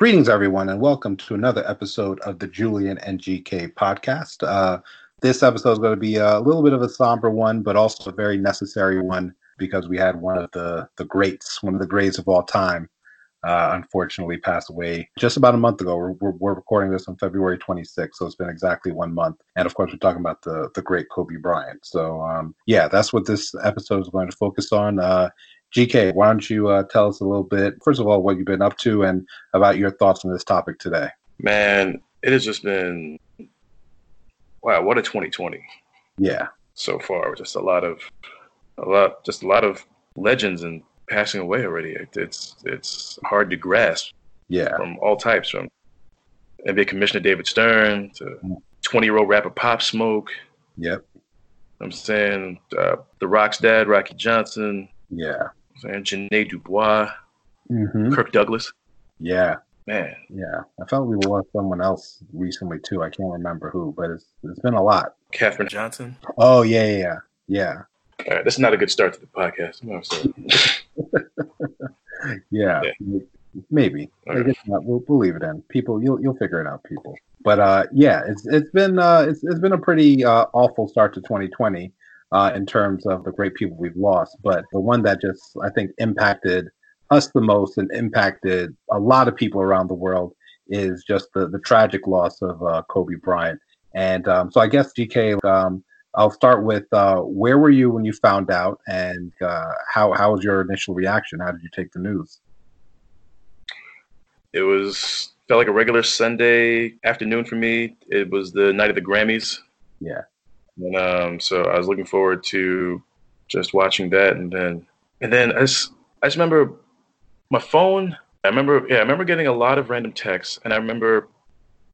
Greetings, everyone, and welcome to another episode of the Julian and GK podcast. Uh, this episode is going to be a little bit of a somber one, but also a very necessary one because we had one of the the greats, one of the greats of all time, uh, unfortunately pass away just about a month ago. We're, we're, we're, recording this on February 26th, so it's been exactly one month. And of course, we're talking about the the great Kobe Bryant. So um, yeah, that's what this episode is going to focus on. Uh, GK, why don't you uh, tell us a little bit, first of all, what you've been up to and about your thoughts on this topic today? Man, it has just been wow, what a 2020. Yeah. So far, just a lot of a lot, just a lot of legends and passing away already. It's it's hard to grasp. Yeah. From all types, from NBA Commissioner David Stern to 20 year old rapper Pop Smoke. Yep. I'm saying uh, The Rock's dad, Rocky Johnson. Yeah saying Ja'Net DuBois, mm-hmm. Kirk Douglas. Yeah. Man. Yeah. I felt we lost someone else recently too. I can't remember who, but it's it's been a lot. Katherine Johnson. Oh yeah, yeah, yeah. yeah. All right, this is not a good start to the podcast. yeah, yeah, maybe. Right. I guess not. We'll, we'll leave it in. People, you'll you'll figure it out, people. But uh, yeah, it's it's been uh, it's it's been a pretty uh, awful start to 2020 uh, in terms of the great people we've lost. But the one that just, I think, impacted us the most and impacted a lot of people around the world is just the, the tragic loss of uh, Kobe Bryant. And um, so I guess, GK, um, I'll start with uh, where were you when you found out and uh, how, how was your initial reaction? How did you take the news? It was felt like a regular Sunday afternoon for me. It was the night of the Grammys. Yeah. And um, so I was looking forward to just watching that, and then and then I just I just remember my phone. I remember yeah I remember getting a lot of random texts, and I remember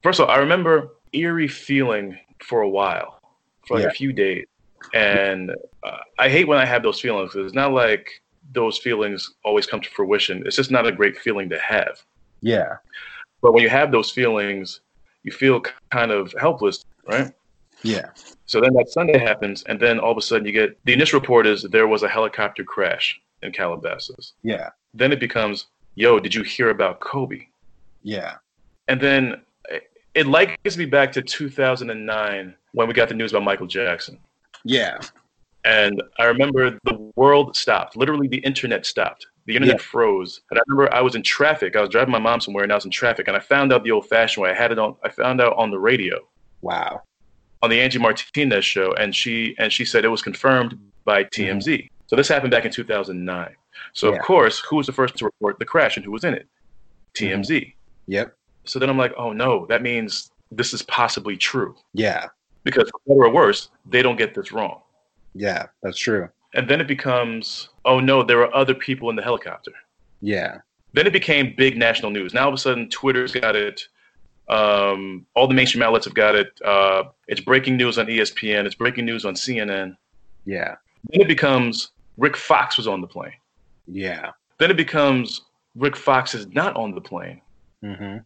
first of all I remember eerie feeling for a while, for like yeah. a few days, and uh, I hate when I have those feelings. It's not like those feelings always come to fruition. It's just not a great feeling to have. Yeah. But when you have those feelings, you feel kind of helpless, right? Yeah. So then that Sunday happens, and then all of a sudden you get the initial report is there was a helicopter crash in Calabasas. Yeah. Then it becomes, yo, did you hear about Kobe? Yeah. And then it likens me back to 2009 when we got the news about Michael Jackson. Yeah. And I remember the world stopped. Literally, the internet stopped. The internet yeah. froze. And I remember I was in traffic. I was driving my mom somewhere, and I was in traffic. And I found out the old-fashioned way. I had it on. I found out on the radio. Wow on the Angie Martinez show, and she and she said it was confirmed by TMZ. Mm-hmm. So this happened back in 2009. So yeah. of course, who was the first to report the crash and who was in it? TMZ. Mm-hmm. Yep. So then I'm like, oh no, that means this is possibly true. Yeah. Because for better or worse, they don't get this wrong. Yeah, that's true. And then it becomes, oh no, there are other people in the helicopter. Yeah. Then it became big national news. Now all of a sudden, Twitter's got it. Um, all the mainstream outlets have got it. Uh, it's breaking news on ESPN. It's breaking news on CNN. Yeah. Then it becomes Rick Fox was on the plane. Yeah. Then it becomes Rick Fox is not on the plane. Mm-hmm.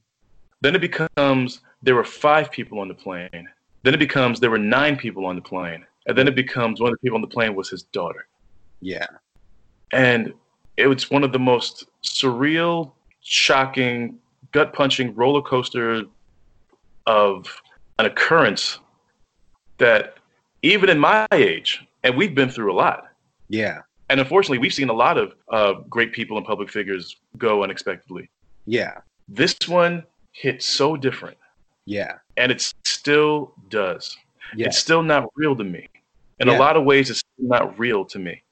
Then it becomes there were five people on the plane. Then it becomes there were nine people on the plane. And then it becomes one of the people on the plane was his daughter. Yeah. And it was one of the most surreal, shocking, gut punching roller coaster of an occurrence that even in my age, and we've been through a lot. Yeah. And unfortunately, we've seen a lot of uh, great people and public figures go unexpectedly. Yeah. This one hit so different. Yeah. And it still does. Yeah. It's still not real to me. In yeah. a lot of ways, it's not real to me.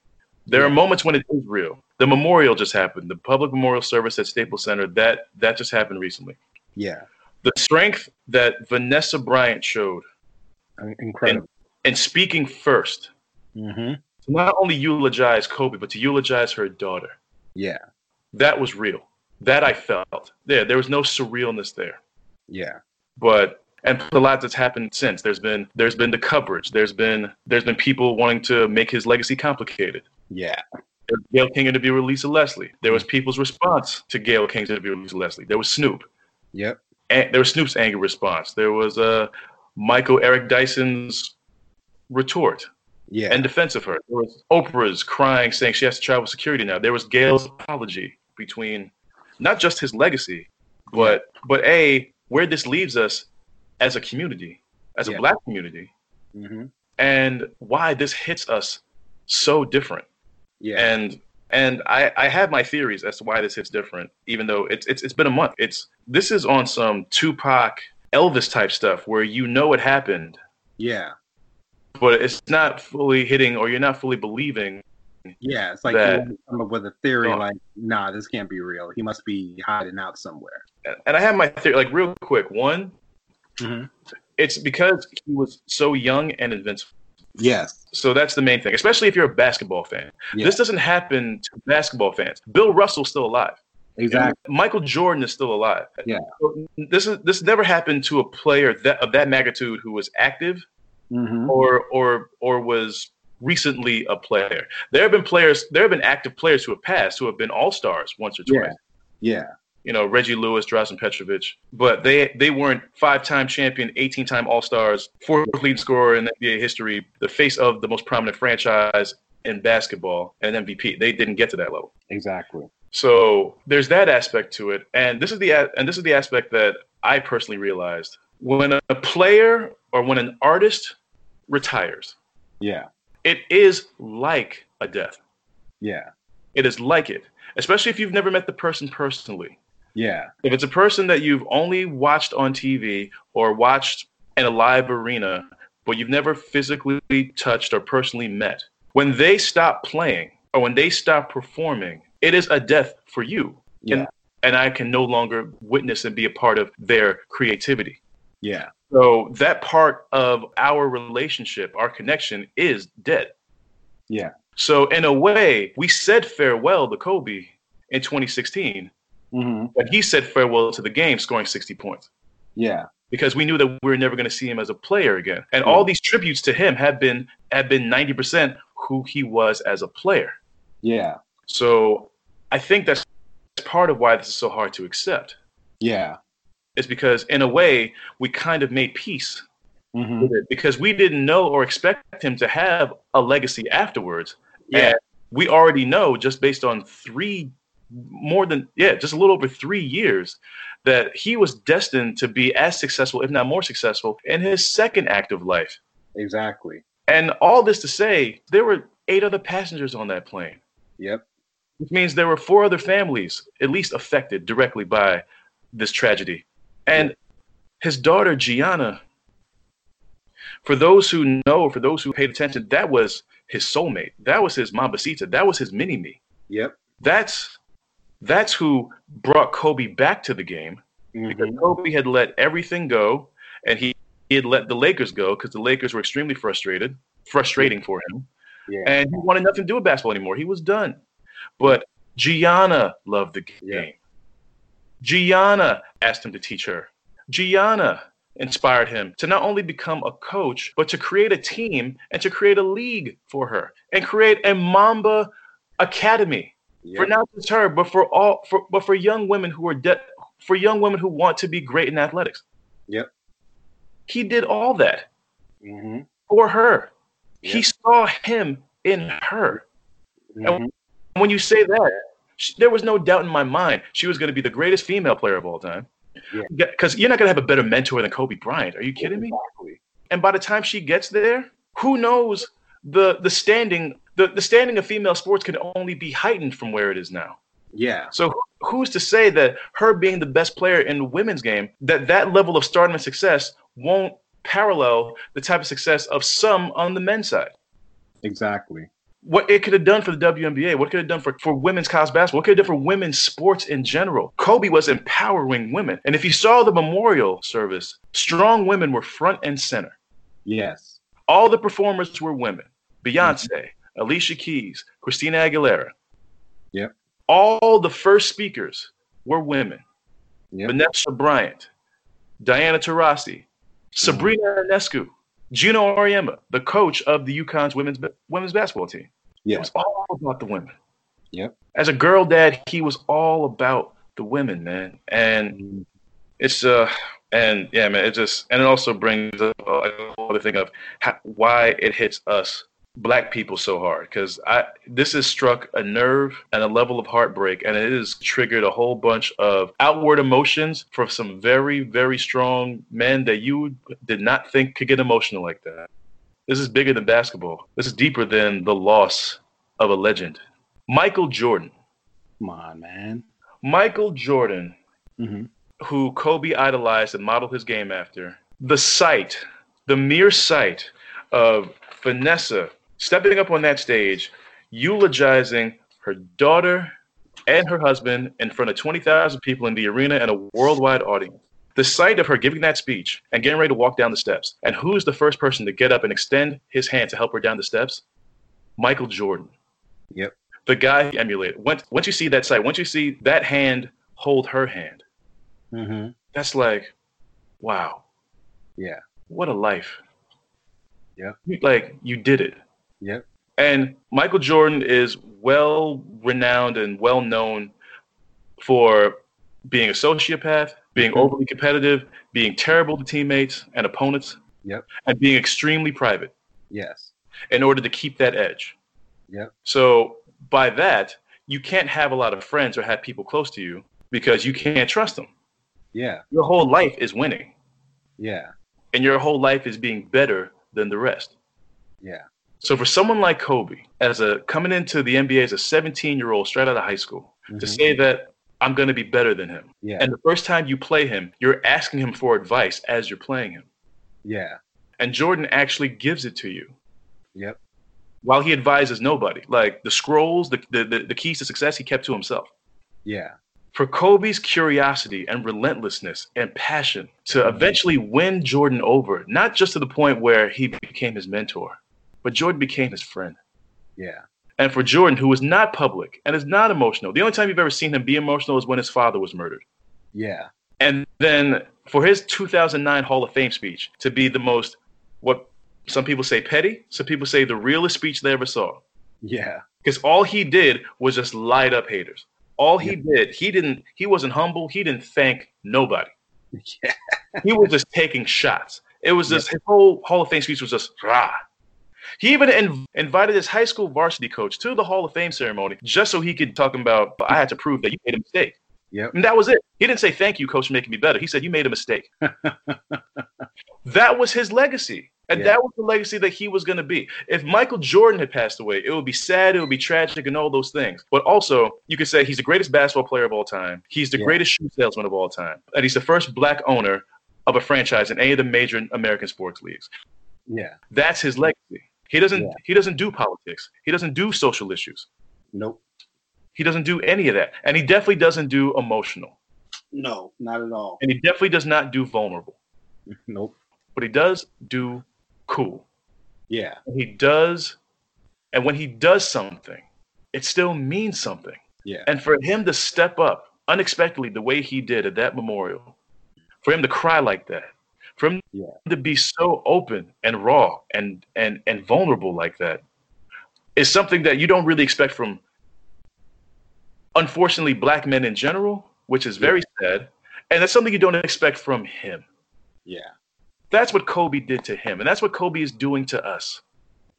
There yeah. are moments when it is real. The memorial just happened. The public memorial service at Staples Center that that just happened recently. Yeah. The strength that Vanessa Bryant showed. Incredible. And speaking 1st mm-hmm. to not only eulogize Kobe, but to eulogize her daughter. Yeah. That was real. That I felt. There, there was no surrealness there. Yeah. But and a lot that's happened since. There's been there's been the coverage. There's been there's been people wanting to make his legacy complicated. Yeah. Gayle King interview with Lisa Leslie. There was people's response to Gayle King's interview with Lisa Leslie. There was Snoop. Yep. And there was Snoop's angry response. There was uh, Michael Eric Dyson's retort. Yeah. And defense of her. There was Oprah's crying, saying she has to travel security now. There was Gayle's apology between not just his legacy, But but a where this leaves us as a community, as a Yeah. black community, hmm and why this hits us so different. Yeah. And and I, I have my theories as to why this hits different, even though it's it's it's been a month. It's this is on some Tupac Elvis type stuff where you know it happened, yeah. but it's not fully hitting or you're not fully believing. Yeah. It's like That- you come up with a theory like, nah, this can't be real. He must be hiding out somewhere. And- I have my theory like real quick. One, hmm it's because he was so young and invincible. Yes. So that's the main thing, especially if you're a basketball fan. Yeah. This doesn't happen to basketball fans. Bill Russell's still alive. exactly. Michael Jordan is still alive. Yeah. So This is this never happened to a player that of that magnitude who was active hmm or or or was recently a player. There have been players, there have been active players who have passed who have been all stars once or Yeah. twice. Yeah. You know, Reggie Lewis, Drazen Petrovic, but they they weren't five-time champion, 18-time All-Stars, fourth leading scorer in NBA history, the face of the most prominent franchise in basketball, and MVP. They didn't get to that level. Exactly. So there's that aspect to it, and this is the and this is the aspect that I personally realized when a player or when an artist retires, Yeah. it is like a death. Yeah. It is like it, especially if you've never met the person personally. Yeah. If it's a person that you've only watched on TV or watched in a live arena, but you've never physically touched or personally met, when they stop playing or when they stop performing, it is a death for you. Yeah. and I can no longer witness and be a part of their creativity. Yeah. So that part of our relationship, our connection is dead. Yeah. So in a way, we said farewell to Kobe in 2016, hmm but he said farewell to the game scoring 60 points Yeah. because we knew that we were never going to see him as a player again. And all these tributes to him have been have been 90% who he was as a player. Yeah. So I think that's part of why this is so hard to accept. Yeah. Is because in a way we kind of made peace hmm with it because we didn't know or expect him to have a legacy afterwards. Yeah. And we already know just based on three more than yeah, just a little over 3 years that he was destined to be as successful if not more successful in his second active life. Exactly. And all this to say, there were eight other passengers on that plane, Yep. which means there were four other families at least affected directly by this tragedy. And his daughter, Gianna, for those who know, for those who paid attention, that was his soulmate. That was his Mambacita. That was his mini me. Yep. That's that's who brought Kobe back to the game because hmm Kobe had let everything go, and he, he had let the Lakers go because the Lakers were extremely frustrated, frustrating for him, Yeah. and he wanted nothing to do with basketball anymore. He was done. But Gianna loved the game. Yeah. Gianna asked him to teach her. Gianna inspired him to not only become a coach, but to create a team and to create a league for her and create a Mamba Academy for Yep. not just her, but for all for but for young women who are de- for young women who want to be great in athletics. Yep. He did all that hmm for her. He saw him in her. hmm When you say that, sh there was no doubt in my mind she was going to be the greatest female player of all time. Yeah. Because you're not going to have a better mentor than Kobe Bryant. Are you kidding me? Exactly. And by the time she gets there, who knows the the standing the, the standing of female sports can only be heightened from where it is now. Yeah. So who's to say that her being the best player in the women's game, that that level of stardom and success won't parallel the type of success of some on the men's side? Exactly. What it could have done for the WNBA, what it could have done for, for women's college basketball, what it could have done for women's sports in general. Kobe was empowering women. And if you saw the memorial service, strong women were front and center. Yes. All the performers were women. Beyonce, Alicia Keys, Christina Aguilera. Yep. All the first speakers were women. Yep. Vanessa Bryant, Diana Taurasi, Sabrina Ionescu, Geno Auriemma, the coach of the UConn's women's women's basketball team. It was all about the women. Yep. As a girl dad, he was all about the women, man. And Mhm. it's uh and yeah man it just and it also brings up uh, other thing of how, why it hits us black people so hard because I this has struck a nerve and a level of heartbreak and it has triggered a whole bunch of outward emotions for some very very strong men that you did not think could get emotional like that. This is bigger than basketball. This is deeper than the loss of a legend. Michael Jordan. Come on, man. Michael Jordan, hmm who Kobe idolized and modeled his game after. The sight, the mere sight of Vanessa stepping up on that stage, eulogizing her daughter and her husband in front of 20,000 people in the arena and a worldwide audience. The sight of her giving that speech and getting ready to walk down the steps. And who's the first person to get up and extend his hand to help her down the steps? Michael Jordan. Yep. The guy he emulated. Once, once you see that sight, once you see that hand hold her hand, hmm that's like, wow, Yeah. what a life. Yeah. Like, you did it. Yep. And Michael Jordan is well renowned and well known for being a sociopath, being Mhm. overly competitive, being terrible to teammates and opponents, Yep. and being extremely private Yes. in order to keep that edge. Yep. So by that, you can't have a lot of friends or have people close to you because you can't trust them. Yeah. Your whole life is winning, Yeah. and your whole life is being better than the rest. Yeah. So for someone like Kobe, as a coming into the NBA as a 17 year old straight out of high school, to Mhm. say that I'm going to be better than him, Yeah. and the first time you play him, you're asking him for advice as you're playing him, yeah. and Jordan actually gives it to you Yep. while he advises nobody. Like the scrolls, the the, the, the keys to success, he kept to himself. Yeah. For Kobe's curiosity and relentlessness and passion to eventually win Jordan over, not just to the point where he became his mentor, but Jordan became his friend. Yeah. And for Jordan, who is not public and is not emotional, the only time you've ever seen him be emotional is when his father was murdered. Yeah. And then for his 2009 Hall of Fame speech to be the most, what some people say petty, some people say the realest speech they ever saw. Yeah. Because all he did was just light up haters. All he did, he didn't, he wasn't humble. He didn't thank nobody. Yeah. He was just taking shots. It was just, his whole Hall of Fame speech was just rah. He even in, invited his high school varsity coach to the Hall of Fame ceremony just so he could talk about, I had to prove that you made a mistake. Yep. And that was it. He didn't say, thank you, coach, for making me better. He said, you made a mistake. that was his legacy. And Yeah. that was the legacy that he was going to be. If Michael Jordan had passed away, it would be sad, it would be tragic, and all those things. But also, you could say he's the greatest basketball player of all time. He's the Yeah. greatest shoe salesman of all time. And he's the first black owner of a franchise in any of the major American sports leagues. Yeah. That's his legacy. He doesn't Yeah. he doesn't do politics. He doesn't do social issues. Nope. He doesn't do any of that. And he definitely doesn't do emotional. No, not at all. And he definitely does not do vulnerable. Nope. But he does do cool. Yeah. he does and when he does something it still means something Yeah. and for him to step up unexpectedly the way he did at that memorial for him to cry like that for him Yeah. to be so open and raw and and and vulnerable like that is something that you don't really expect from unfortunately black men in general which is very sad and that's something you don't expect from him Yeah. that's what kobe did to him and that's what kobe is doing to us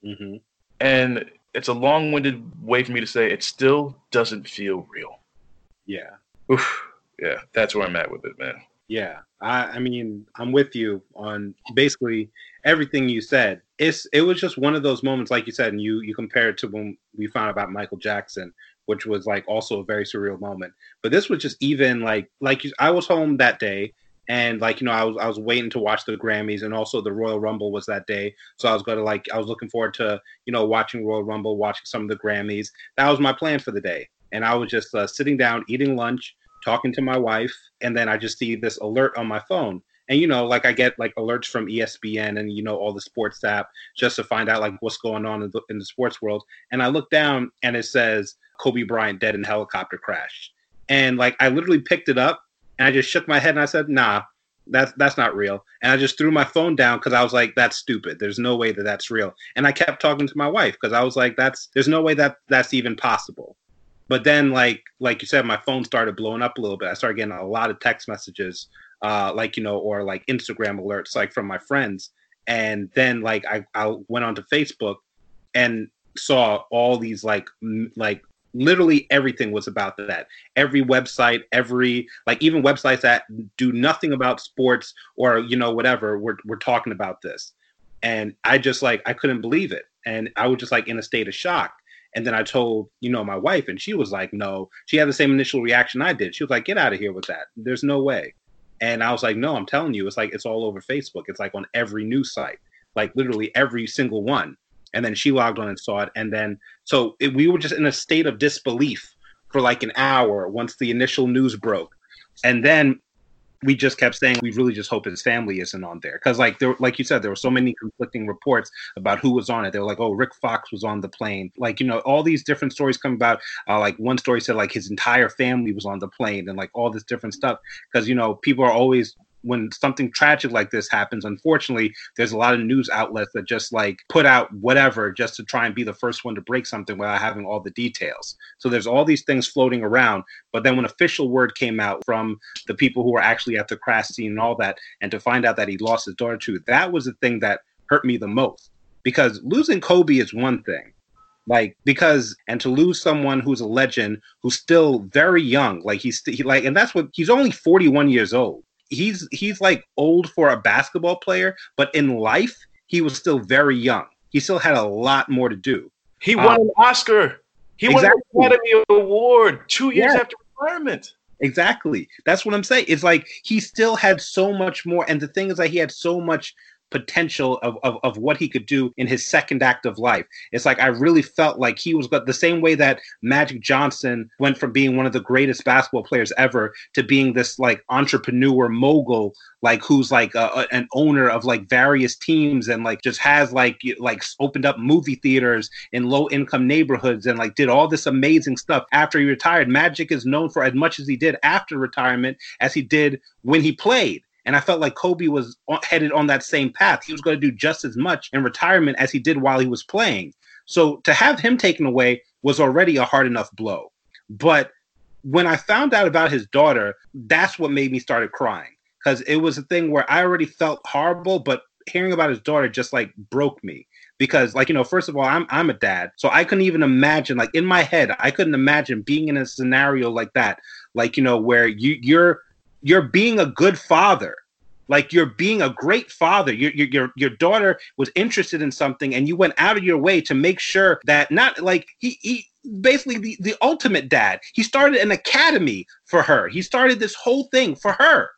hmm and it's a long-winded way for me to say it still doesn't feel real. Yeah. Oof. Yeah, that's where I'm at with it, man. Yeah. I, I mean, I'm with you on basically everything you said. It's it was just one of those moments, like you said, and you you compared to when we found about Michael Jackson, which was like also a very surreal moment. But this was just even like like you, I was home that day, and like you know I was I was waiting to watch the Grammys, and also the Royal Rumble was that day, so I was gonna like I was looking forward to you know watching Royal Rumble, watching some of the Grammys. That was my plan for the day, and I was just uh, sitting down eating lunch talking to my wife, and then I just see this alert on my phone. And you know, like I get like alerts from ESPN and you know all the sports app just to find out like what's going on in the, in the sports world. And I look down and it says Kobe Bryant dead in helicopter crash. And like I literally picked it up and I just shook my head and I said, "Nah, that's that's not real." And I just threw my phone down because I was like, "That's stupid. There's no way that that's real." And I kept talking to my wife because I was like, "That's there's no way that that's even possible." But then, like like you said, my phone started blowing up a little bit. I started getting a lot of text messages, uh, like you know, or like Instagram alerts, like from my friends. And then like I I went onto Facebook, and saw all these like m- like literally everything was about that every website every like even websites that do nothing about sports or you know whatever we're, we're talking about this and i just like i couldn't believe it and i was just like in a state of shock and then i told you know my wife and she was like no. She had the same initial reaction i did. She was like get out of here with that. There's no way. And i was like no i'm telling you it's like it's all over facebook. It's like on every news site like literally every single one. And then she logged on and saw it. And then so it, we were just in a state of disbelief for like an hour once the initial news broke. And then we just kept saying we really just hope his family isn't on there. Because like there like you said there were so many conflicting reports about who was on it. They were like oh rick fox was on the plane. Like you know all these different stories come about. Uh, like one story said like his entire family was on the plane and like all this different stuff. Because you know people are always when something tragic like this happens, unfortunately, there's a lot of news outlets that just like put out whatever just to try and be the first one to break something without having all the details. So there's all these things floating around. But then when official word came out from the people who were actually at the crash scene and all that, and to find out that he lost his daughter too, that was the thing that hurt me the most. Because losing Kobe is one thing like because and to lose someone who's a legend who's still very young like he's he, like and that's what he's only 41 years old he's he's like old for a basketball player, but in life he was still very young. He still had a lot more to do. He won um, an Oscar. He exactly. won an Academy Award two years yeah. after retirement. Exactly. That's what I'm saying. It's like he still had so much more. And the thing is that he had so much potential of, of, of what he could do in his second act of life. It's like I really felt like he was but the same way that Magic Johnson went from being one of the greatest basketball players ever to being this like entrepreneur mogul like who's like a, a, an owner of like various teams and like just has like like opened up movie theaters in low income neighborhoods and like did all this amazing stuff after he retired. Magic is known for as much as he did after retirement as he did when he played. And I felt like Kobe was headed on that same path. He was going to do just as much in retirement as he did while he was playing. So to have him taken away was already a hard enough blow. But when I found out about his daughter, that's what made me started crying because it was a thing where I already felt horrible, but hearing about his daughter just like broke me because like you know first of all I'm I'm a dad so I couldn't even imagine like in my head I couldn't imagine being in a scenario like that like you know where you you're you're being a good father. Like you're being a great father. Your, your your daughter was interested in something and you went out of your way to make sure that not like he, he basically the, the ultimate dad. He started an academy for her. He started this whole thing for her.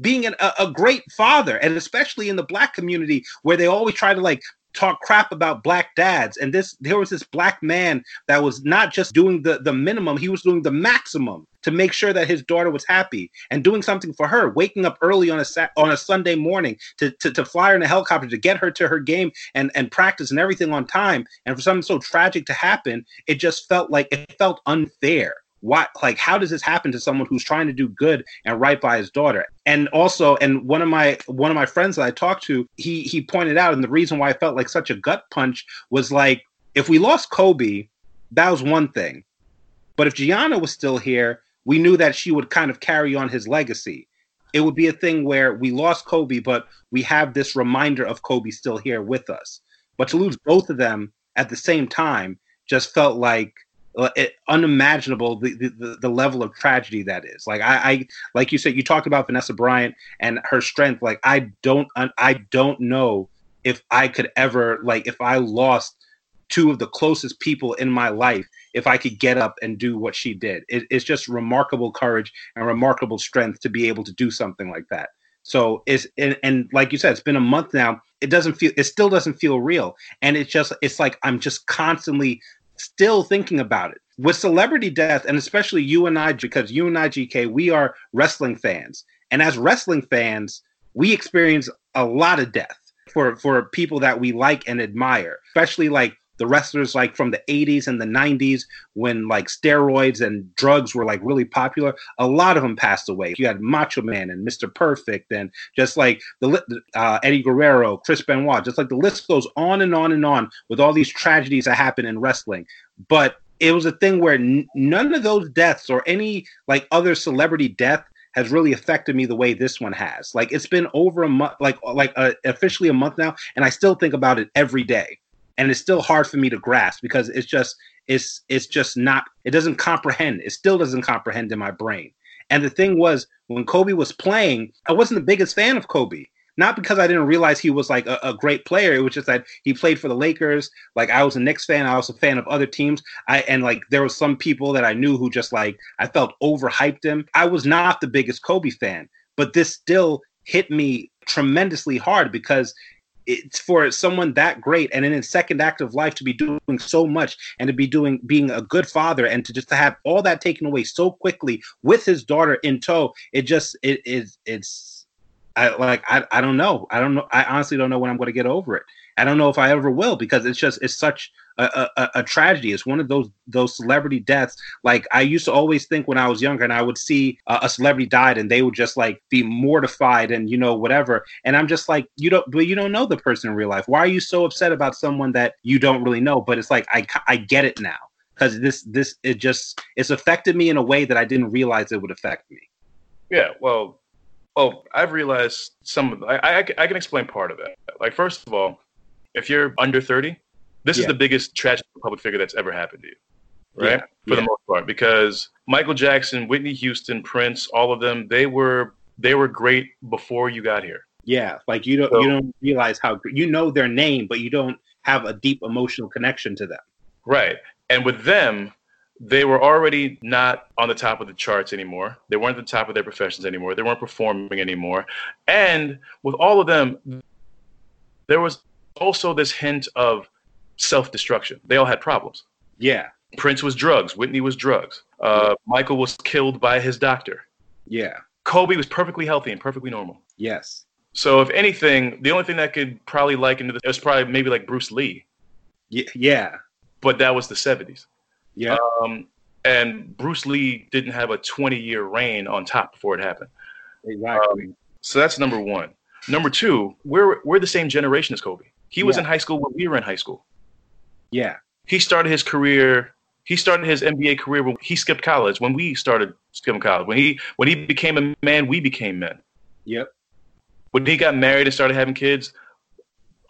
Being an, a, a great father and especially in the black community where they always try to like talk crap about black dads. And this there was this black man that was not just doing the the minimum he was doing the maximum to make sure that his daughter was happy and doing something for her waking up early on a on a sunday morning to, to to fly her in a helicopter to get her to her game and and practice and everything on time. And for something so tragic to happen it just felt like it felt unfair why like how does this happen to someone who's trying to do good and right by his daughter? And also and one of my one of my friends that i talked to he he pointed out and the reason why i felt like such a gut punch was like if we lost kobe that was one thing. But if gianna was still here we knew that she would kind of carry on his legacy. It would be a thing where we lost kobe but we have this reminder of kobe still here with us. But to lose both of them at the same time just felt like Uh, it, unimaginable the, the the level of tragedy that is. Like I, I like you said, you talked about Vanessa Bryant and her strength. Like I don't I don't know if I could ever like if I lost two of the closest people in my life if I could get up and do what she did. It, it's just remarkable courage and remarkable strength to be able to do something like that. So it's and, and, like you said, it's been a month now. It doesn't feel it still doesn't feel real. And it's just it's like I'm just constantly still thinking about it. With celebrity death, and especially you and I, because you and I, GK, we are wrestling fans. And as wrestling fans, we experience a lot of death for, for people that we like and admire, especially like the wrestlers like from the 80s and the 90s when like steroids and drugs were like really popular a lot of them passed away. You had macho man and mr perfect and just like the uh, eddie guerrero chris benoit just like the list goes on and on and on with all these tragedies that happen in wrestling. But it was a thing where n- none of those deaths or any like other celebrity death has really affected me the way this one has. Like it's been over a month, like like uh, officially a month now, and I still think about it every day and it's still hard for me to grasp because it's just it's it's just not it doesn't comprehend. It still doesn't comprehend in my brain. And the thing was, when Kobe was playing, I wasn't the biggest fan of Kobe. Not because I didn't realize he was like a, a, great player. It was just that he played for the Lakers. Like I was a Knicks fan. I was a fan of other teams. I and like there were some people that I knew who just like I felt overhyped him. I was not the biggest Kobe fan, but this still hit me tremendously hard because it's for someone that great and in his second act of life to be doing so much and to be doing being a good father and to just to have all that taken away so quickly with his daughter in tow it just it is it, it's I like I, I don't know. I don't know. I honestly don't know when I'm going to get over it. I don't know if I ever will because it's just it's such a, a, tragedy. It's one of those those celebrity deaths. Like I used to always think when I was younger, and I would see a celebrity died, and they would just like be mortified and you know whatever. And I'm just like, you don't, but you don't know the person in real life. Why are you so upset about someone that you don't really know? But it's like I I get it now because this this it just it's affected me in a way that I didn't realize it would affect me. Yeah, well, well, I've realized some of. I, I, I can explain part of it. Like first of all, if you're under 30, this yeah. is the biggest tragic public figure that's ever happened to you, right? Yeah. For yeah. the most part, because Michael Jackson, Whitney Houston, Prince, all of them, they were they were great before you got here. Yeah, like you don't so, you don't realize how you know their name, but you don't have a deep emotional connection to them. Right, and with them, they were already not on the top of the charts anymore. They weren't at the top of their professions anymore. They weren't performing anymore. And with all of them, there was also this hint of self destruction. They all had problems. Yeah. Prince was drugs. Whitney was drugs. Uh, Michael was killed by his doctor. Yeah. Kobe was perfectly healthy and perfectly normal. Yes. So, if anything, the only thing that could probably liken to this is probably maybe like Bruce Lee. Y- yeah. But that was the 70s. Yeah. Um, and Bruce Lee didn't have a 20 year reign on top before it happened. Exactly. Um, so that's number one. Number two, we're we're the same generation as Kobe. He was yeah. in high school when we were in high school. Yeah. He started his career. He started his NBA career when he skipped college. When we started skipping college, when he when he became a man, we became men. Yep. When he got married and started having kids,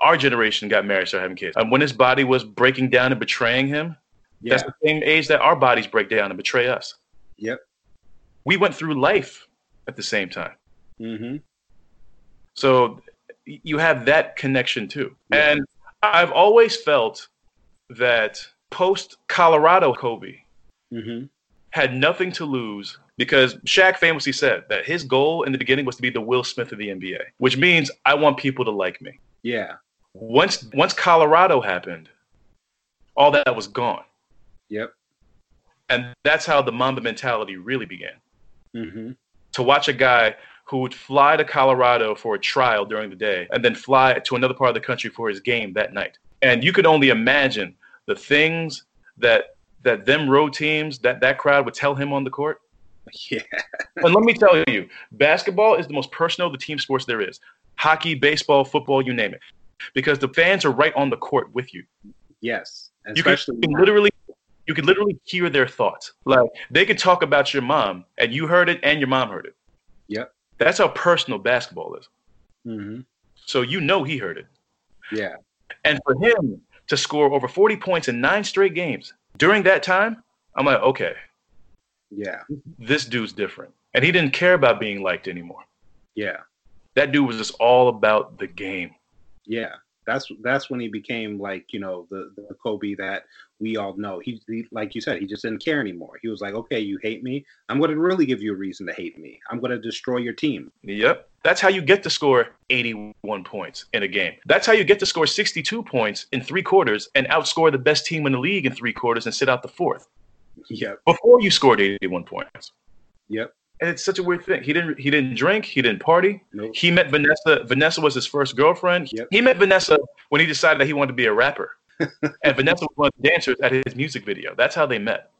our generation got married, and started having kids. And when his body was breaking down and betraying him, yeah. that's the same age that our bodies break down and betray us. Yep. We went through life at the same time. Mm-hmm. So you have that connection too. Yeah. And I've always felt that post Colorado Kobe mm-hmm. had nothing to lose because Shaq famously said that his goal in the beginning was to be the Will Smith of the NBA, which means I want people to like me. Yeah. Once once Colorado happened, all that was gone. Yep. And that's how the Mamba mentality really began. Mm-hmm. To watch a guy who would fly to Colorado for a trial during the day and then fly to another part of the country for his game that night. And you could only imagine the things that that them road teams that that crowd would tell him on the court. Yeah. and let me tell you, basketball is the most personal of the team sports there is. Hockey, baseball, football, you name it. Because the fans are right on the court with you. Yes. Especially you can, you can literally you could literally hear their thoughts. Like they could talk about your mom and you heard it and your mom heard it. Yep. That's how personal basketball is. Mm-hmm. So you know he heard it. Yeah. And for him to score over 40 points in nine straight games during that time, I'm like, okay. Yeah. This dude's different. And he didn't care about being liked anymore. Yeah. That dude was just all about the game. Yeah. That's that's when he became like, you know, the, the Kobe that we all know. He, he, like you said, he just didn't care anymore. He was like, okay, you hate me. I'm going to really give you a reason to hate me. I'm going to destroy your team. Yep. That's how you get to score 81 points in a game. That's how you get to score 62 points in three quarters and outscore the best team in the league in three quarters and sit out the fourth. Yep. Before you scored 81 points. Yep. And it's such a weird thing. He didn't he didn't drink, he didn't party. Nope. He met Vanessa. Vanessa was his first girlfriend. Yep. He met Vanessa when he decided that he wanted to be a rapper. and Vanessa was one of the dancers at his music video. That's how they met.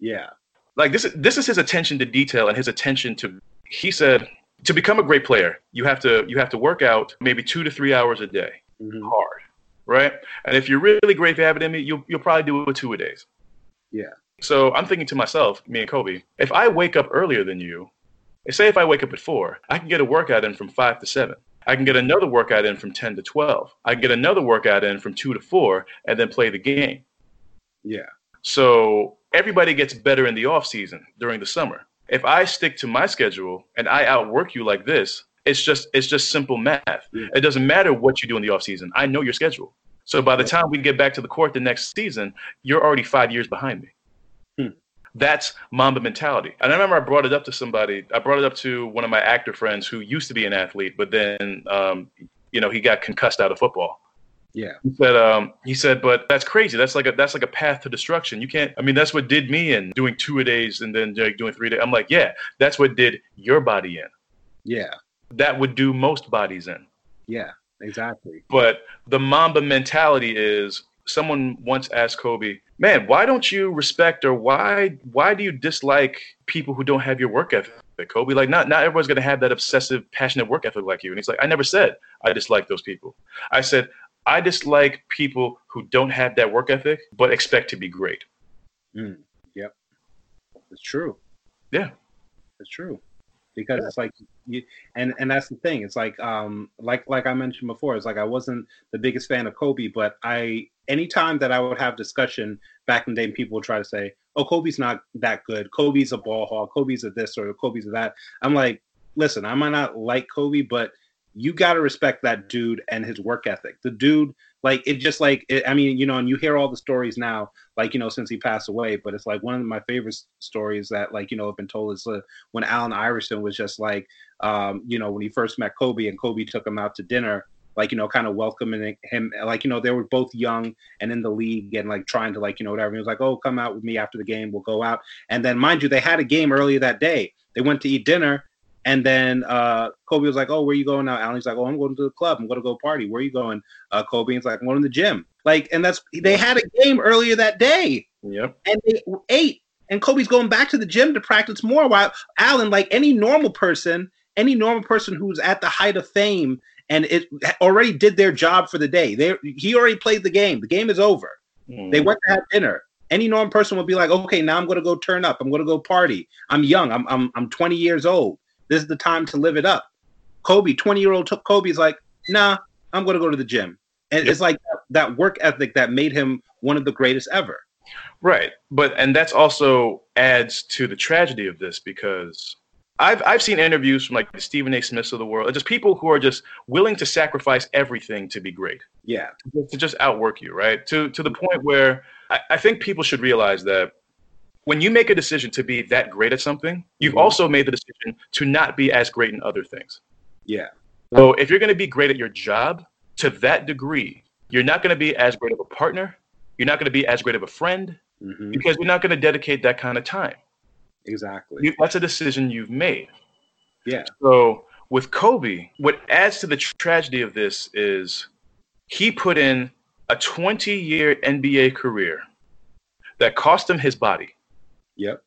Yeah. Like this is this is his attention to detail and his attention to he said to become a great player, you have to you have to work out maybe two to three hours a day. Mm-hmm. Hard. Right? And if you're really great if you have it in me, you'll you'll probably do it two a days. Yeah. So I'm thinking to myself, me and Kobe, if I wake up earlier than you, say if I wake up at four, I can get a workout in from five to seven. I can get another workout in from 10 to 12. I can get another workout in from 2 to 4 and then play the game. Yeah. So everybody gets better in the off season during the summer. If I stick to my schedule and I outwork you like this, it's just it's just simple math. Yeah. It doesn't matter what you do in the off season. I know your schedule. So by the time we get back to the court the next season, you're already five years behind me. Hmm. That's Mamba mentality. And I remember I brought it up to somebody. I brought it up to one of my actor friends who used to be an athlete, but then um, you know he got concussed out of football. Yeah. He said, um, he said, but that's crazy. That's like a that's like a path to destruction. You can't. I mean, that's what did me in doing two a days and then like, doing three days. I'm like, yeah, that's what did your body in. Yeah. That would do most bodies in. Yeah. Exactly. But the Mamba mentality is someone once asked Kobe, "Man, why don't you respect or why why do you dislike people who don't have your work ethic?" Kobe, like not not everyone's gonna have that obsessive, passionate work ethic like you. And he's like, I never said I dislike those people. I said I dislike people who don't have that work ethic but expect to be great. Mm. Yep. It's true. Yeah. It's true. Because it's like you and and that's the thing. It's like um like like I mentioned before, it's like I wasn't the biggest fan of Kobe, but I anytime that I would have discussion back in the day, people would try to say, "Oh, Kobe's not that good. Kobe's a ball hog. Kobe's a this or Kobe's a that." I'm like, listen, I might not like Kobe, but you got to respect that dude and his work ethic. The dude, like, it just like, it, I mean, you know, and you hear all the stories now, like, you know, since he passed away, but it's like one of my favorite stories that, like, you know, have been told is uh, when Allen Iverson was just like, um, you know, when he first met Kobe and Kobe took him out to dinner like you know kind of welcoming him like you know they were both young and in the league and like trying to like you know whatever. He was like oh come out with me after the game. We'll go out. And then mind you they had a game earlier that day. They went to eat dinner and then uh, Kobe was like, "Oh, where you going now?" Allen's like, "Oh, I'm going to the club. I'm going to go party. Where are you going?" Uh, Kobe He's like, "I'm going to the gym." Like, and that's they had a game earlier that day. Yep. And they ate, and Kobe's going back to the gym to practice more. While Allen, like any normal person, any normal person who's at the height of fame and it already did their job for the day. They he already played the game. The game is over. Mm. They went to have dinner. Any normal person would be like, okay, now I'm going to go turn up. I'm going to go party. I'm young. I'm, I'm I'm 20 years old. This is the time to live it up. Kobe, 20 year old Kobe's like, nah, I'm going to go to the gym. And yep. it's like that work ethic that made him one of the greatest ever. Right. But, and that's also adds to the tragedy of this because I've, I've seen interviews from like the Stephen A. Smiths of the world, just people who are just willing to sacrifice everything to be great. Yeah. To just outwork you, right? To, to the point where I, I think people should realize that when you make a decision to be that great at something, you've mm-hmm. also made the decision to not be as great in other things. Yeah. So if you're going to be great at your job to that degree, you're not going to be as great of a partner. You're not going to be as great of a friend mm-hmm. because you're not going to dedicate that kind of time. Exactly. You, that's a decision you've made. Yeah. So with Kobe, what adds to the tragedy of this is he put in a 20 year NBA career that cost him his body Yep.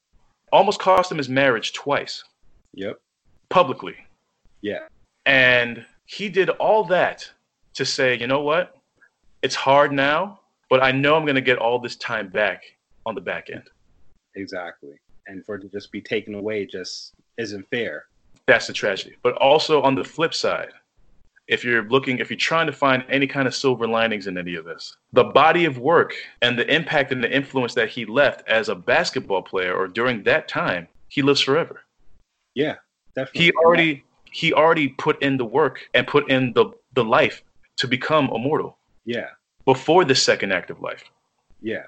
Almost cost him his marriage twice. Yep. Publicly. Yeah. And he did all that to say, you know what? It's hard now, but I know I'm going to get all this time back on the back end. Exactly. And for it to just be taken away just isn't fair. That's the tragedy. But also on the flip side, if you're looking, if you're trying to find any kind of silver linings in any of this, the body of work and the impact and the influence that he left as a basketball player or during that time, he lives forever. Yeah, definitely. He already he already put in the work and put in the the life to become immortal. Yeah. Before the second act of life. Yeah.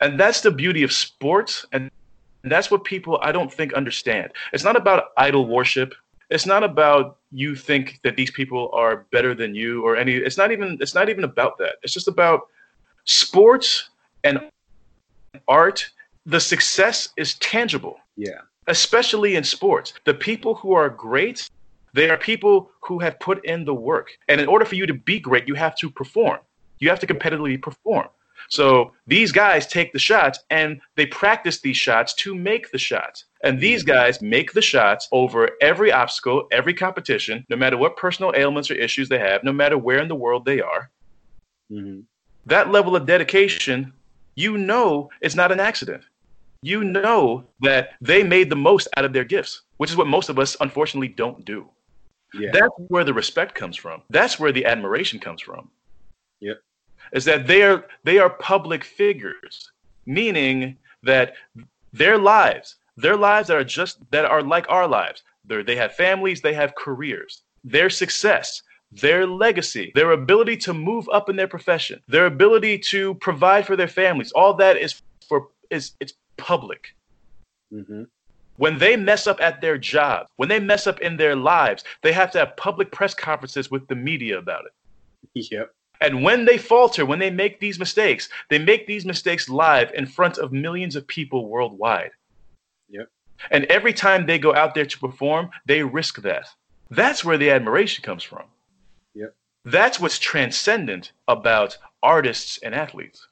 And that's the beauty of sports and that's what people I don't think understand. It's not about idol worship it's not about you think that these people are better than you or any it's not even it's not even about that. It's just about sports and art the success is tangible. Yeah. Especially in sports. The people who are great they are people who have put in the work. And in order for you to be great you have to perform. You have to competitively perform so these guys take the shots and they practice these shots to make the shots. And these guys make the shots over every obstacle, every competition, no matter what personal ailments or issues they have, no matter where in the world they are. Mm-hmm. That level of dedication, you know, it's not an accident. You know that they made the most out of their gifts, which is what most of us unfortunately don't do. Yeah. That's where the respect comes from. That's where the admiration comes from. Is that they are they are public figures, meaning that their lives, their lives that are just that are like our lives. They they have families, they have careers. Their success, their legacy, their ability to move up in their profession, their ability to provide for their families, all that is for is it's public. Mm-hmm. When they mess up at their job, when they mess up in their lives, they have to have public press conferences with the media about it. Yep. And when they falter, when they make these mistakes, they make these mistakes live in front of millions of people worldwide. Yep. And every time they go out there to perform, they risk that. That's where the admiration comes from. Yep. That's what's transcendent about artists and athletes.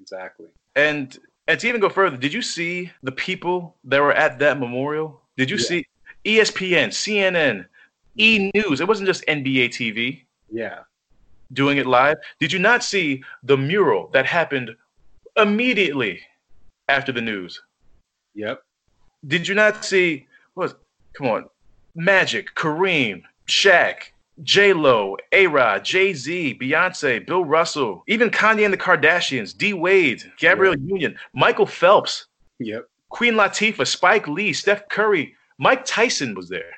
Exactly. And and to even go further, did you see the people that were at that memorial? Did you yeah. see ESPN, CNN, E News? It wasn't just NBA TV. Yeah. Doing it live. Did you not see the mural that happened immediately after the news? Yep. Did you not see what come on, Magic, Kareem, Shaq, J Lo, A Rod, Jay Z, Beyonce, Bill Russell, even Kanye and the Kardashians, D Wade, Gabrielle yep. Union, Michael Phelps, yep, Queen Latifah, Spike Lee, Steph Curry, Mike Tyson was there.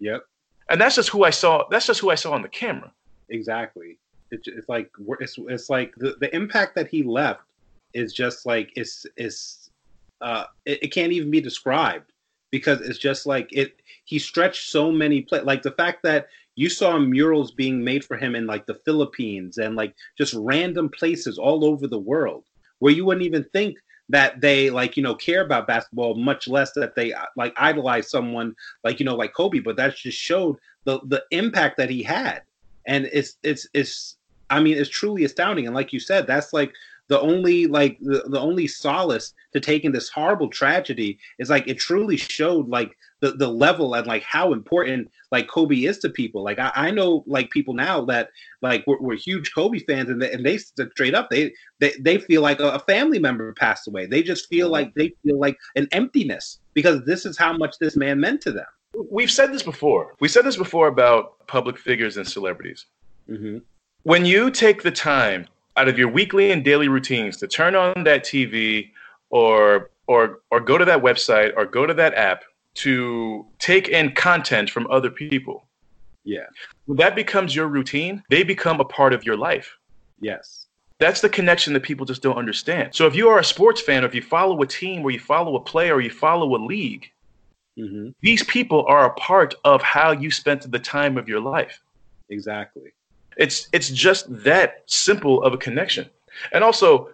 Yep. And that's just who I saw. That's just who I saw on the camera. Exactly. It's, it's like it's it's like the, the impact that he left is just like it's it's uh it, it can't even be described because it's just like it he stretched so many play like the fact that you saw murals being made for him in like the Philippines and like just random places all over the world where you wouldn't even think that they like you know care about basketball much less that they uh, like idolize someone like you know like Kobe but that just showed the the impact that he had. And it's it's it's I mean it's truly astounding and like you said that's like the only like the, the only solace to taking this horrible tragedy is like it truly showed like the, the level and like how important like Kobe is to people. Like I, I know like people now that like we're, we're huge Kobe fans and they, and they straight up they they, they feel like a, a family member passed away. They just feel like they feel like an emptiness because this is how much this man meant to them. We've said this before. We said this before about public figures and celebrities. Mm-hmm. When you take the time out of your weekly and daily routines to turn on that TV or or or go to that website or go to that app to take in content from other people. Yeah. When that becomes your routine, they become a part of your life. Yes. That's the connection that people just don't understand. So if you are a sports fan, or if you follow a team, or you follow a player, or you follow a league, mm-hmm. these people are a part of how you spent the time of your life. Exactly. It's it's just that simple of a connection. And also,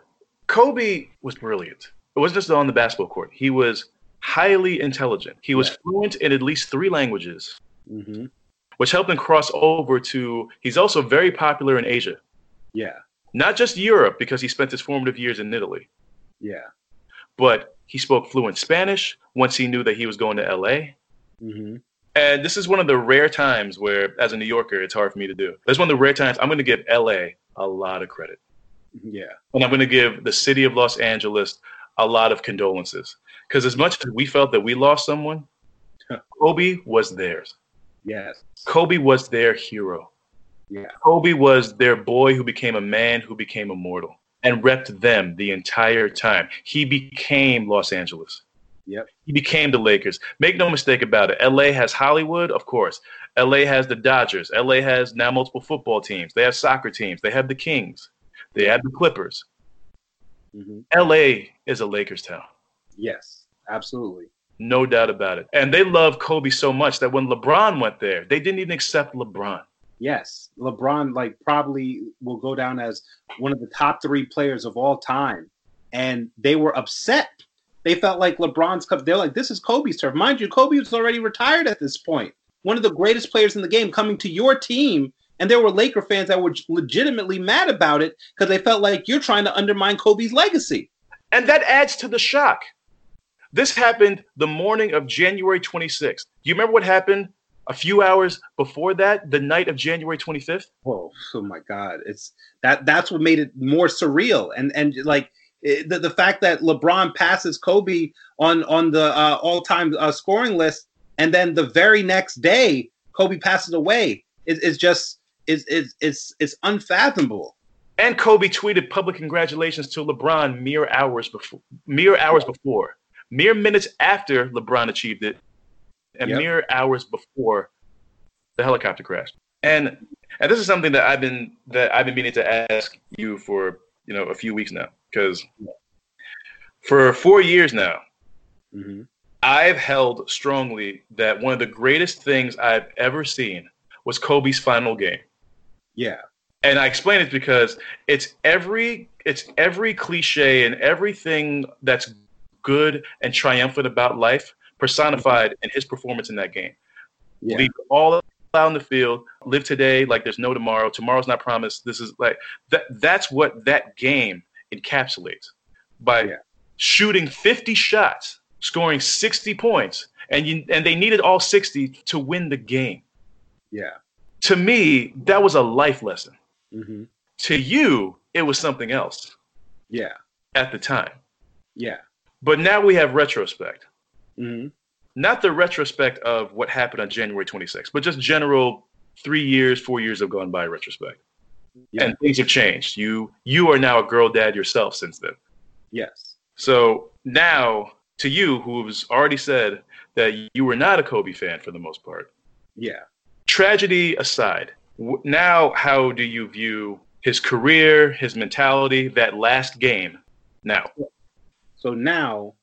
Kobe was brilliant. It wasn't just on the basketball court. He was highly intelligent. He was yeah. fluent in at least three languages, mm-hmm. which helped him cross over to. He's also very popular in Asia. Yeah. Not just Europe, because he spent his formative years in Italy. Yeah. But he spoke fluent Spanish once he knew that he was going to LA. Mm-hmm. And this is one of the rare times where, as a New Yorker, it's hard for me to do. That's one of the rare times I'm going to give LA a lot of credit. Yeah. And I'm going to give the city of Los Angeles a lot of condolences. Because as much as we felt that we lost someone, Kobe was theirs. Yes. Kobe was their hero. Yeah. Kobe was their boy who became a man who became immortal and repped them the entire time. He became Los Angeles. Yep. He became the Lakers. Make no mistake about it. LA has Hollywood, of course. LA has the Dodgers. LA has now multiple football teams. They have soccer teams. They have the Kings. They have the Clippers. Mm-hmm. LA is a Lakers town. Yes, absolutely. No doubt about it. And they love Kobe so much that when LeBron went there, they didn't even accept LeBron. Yes, LeBron like probably will go down as one of the top 3 players of all time and they were upset. They felt like LeBron's cup. They're like, this is Kobe's turf. Mind you, Kobe was already retired at this point. One of the greatest players in the game coming to your team and there were Laker fans that were legitimately mad about it because they felt like you're trying to undermine Kobe's legacy. And that adds to the shock. This happened the morning of January 26th. Do you remember what happened a few hours before that, the night of January 25th? Oh, oh my God! It's that. That's what made it more surreal, and and like it, the the fact that LeBron passes Kobe on on the uh, all time uh, scoring list, and then the very next day Kobe passes away is, is just is is it's it's unfathomable. And Kobe tweeted public congratulations to LeBron mere hours before, mere hours before, mere minutes after LeBron achieved it, and yep. mere hours before the helicopter crash. And and this is something that I've been that I've been meaning to ask you for you know a few weeks now because for four years now, mm-hmm. I've held strongly that one of the greatest things I've ever seen was Kobe's final game. Yeah. And I explain it because it's every it's every cliche and everything that's good and triumphant about life personified in his performance in that game. Yeah. Leave all out in the field, live today like there's no tomorrow. Tomorrow's not promised. This is like that. That's what that game encapsulates by yeah. shooting 50 shots, scoring 60 points, and you, and they needed all 60 to win the game. Yeah. To me, that was a life lesson. Mm-hmm. To you, it was something else. Yeah. At the time. Yeah. But now we have retrospect. Mm-hmm not the retrospect of what happened on January 26th, but just general three years, four years have gone by retrospect. Yeah. And things have changed. You you are now a girl dad yourself since then. Yes. So now to you, who has already said that you were not a Kobe fan for the most part. Yeah. Tragedy aside, now how do you view his career, his mentality, that last game now? So now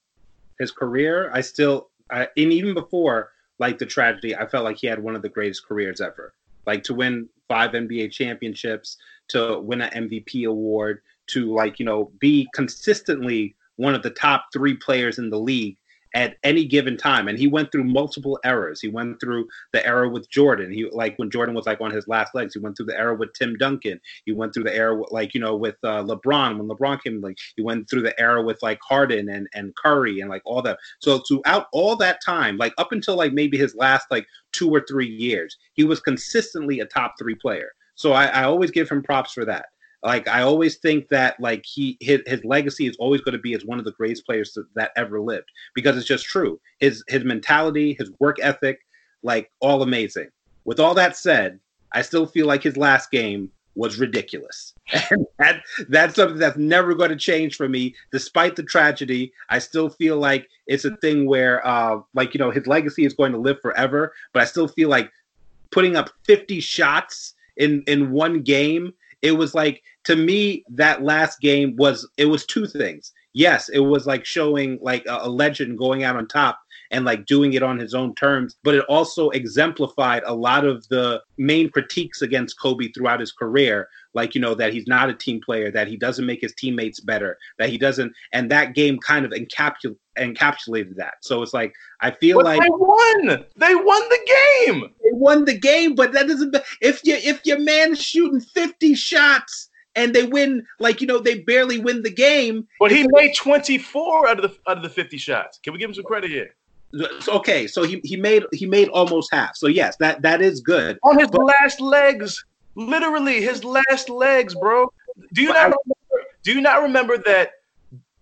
his career, I still I, and even before like the tragedy, I felt like he had one of the greatest careers ever. Like to win five NBA championships, to win an MVP award, to like you know be consistently one of the top three players in the league at any given time. And he went through multiple eras. He went through the era with Jordan. He like when Jordan was like on his last legs. He went through the era with Tim Duncan. He went through the era like you know with uh, LeBron when LeBron came. Like he went through the era with like Harden and and Curry and like all that. So throughout all that time, like up until like maybe his last like two or three years, he was consistently a top three player. So I, I always give him props for that. Like I always think that like he his, his legacy is always going to be as one of the greatest players to, that ever lived because it's just true. His his mentality, his work ethic, like all amazing. With all that said, I still feel like his last game was ridiculous. And that, that's something that's never going to change for me, despite the tragedy. I still feel like it's a thing where, uh, like, you know, his legacy is going to live forever, but I still feel like putting up 50 shots in, in one game it was like to me that last game was it was two things. Yes, it was like showing like a, a legend going out on top and like doing it on his own terms, but it also exemplified a lot of the main critiques against Kobe throughout his career, like you know that he's not a team player, that he doesn't make his teammates better, that he doesn't, and that game kind of encapsul- encapsulated that. So it's like I feel but like they won. They won the game. They won the game, but that doesn't. If you if your man is shooting fifty shots and they win, like you know, they barely win the game. But he made twenty four out of the out of the fifty shots. Can we give him some credit here? Okay, so he, he made he made almost half. So yes, that that is good. On his but, last legs, literally his last legs, bro. Do you not remember, do you not remember that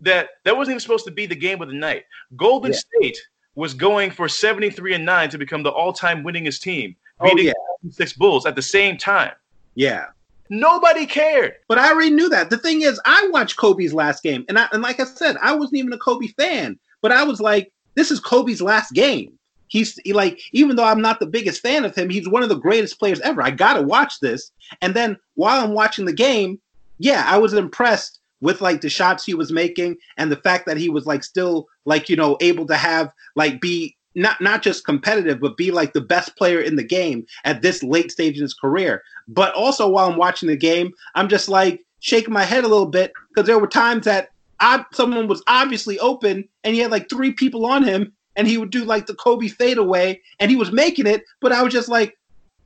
that that wasn't even supposed to be the game of the night? Golden yeah. State was going for 73 and 9 to become the all-time winningest team, oh, beating oh, yeah. six Bulls at the same time. Yeah. Nobody cared. But I already knew that. The thing is, I watched Kobe's last game, and I, and like I said, I wasn't even a Kobe fan, but I was like, this is Kobe's last game. He's he, like, even though I'm not the biggest fan of him, he's one of the greatest players ever. I gotta watch this. And then while I'm watching the game, yeah, I was impressed with like the shots he was making and the fact that he was like still like you know able to have like be not not just competitive but be like the best player in the game at this late stage in his career but also while i'm watching the game i'm just like shaking my head a little bit because there were times that I, someone was obviously open and he had like three people on him and he would do like the Kobe fadeaway and he was making it, but I was just like,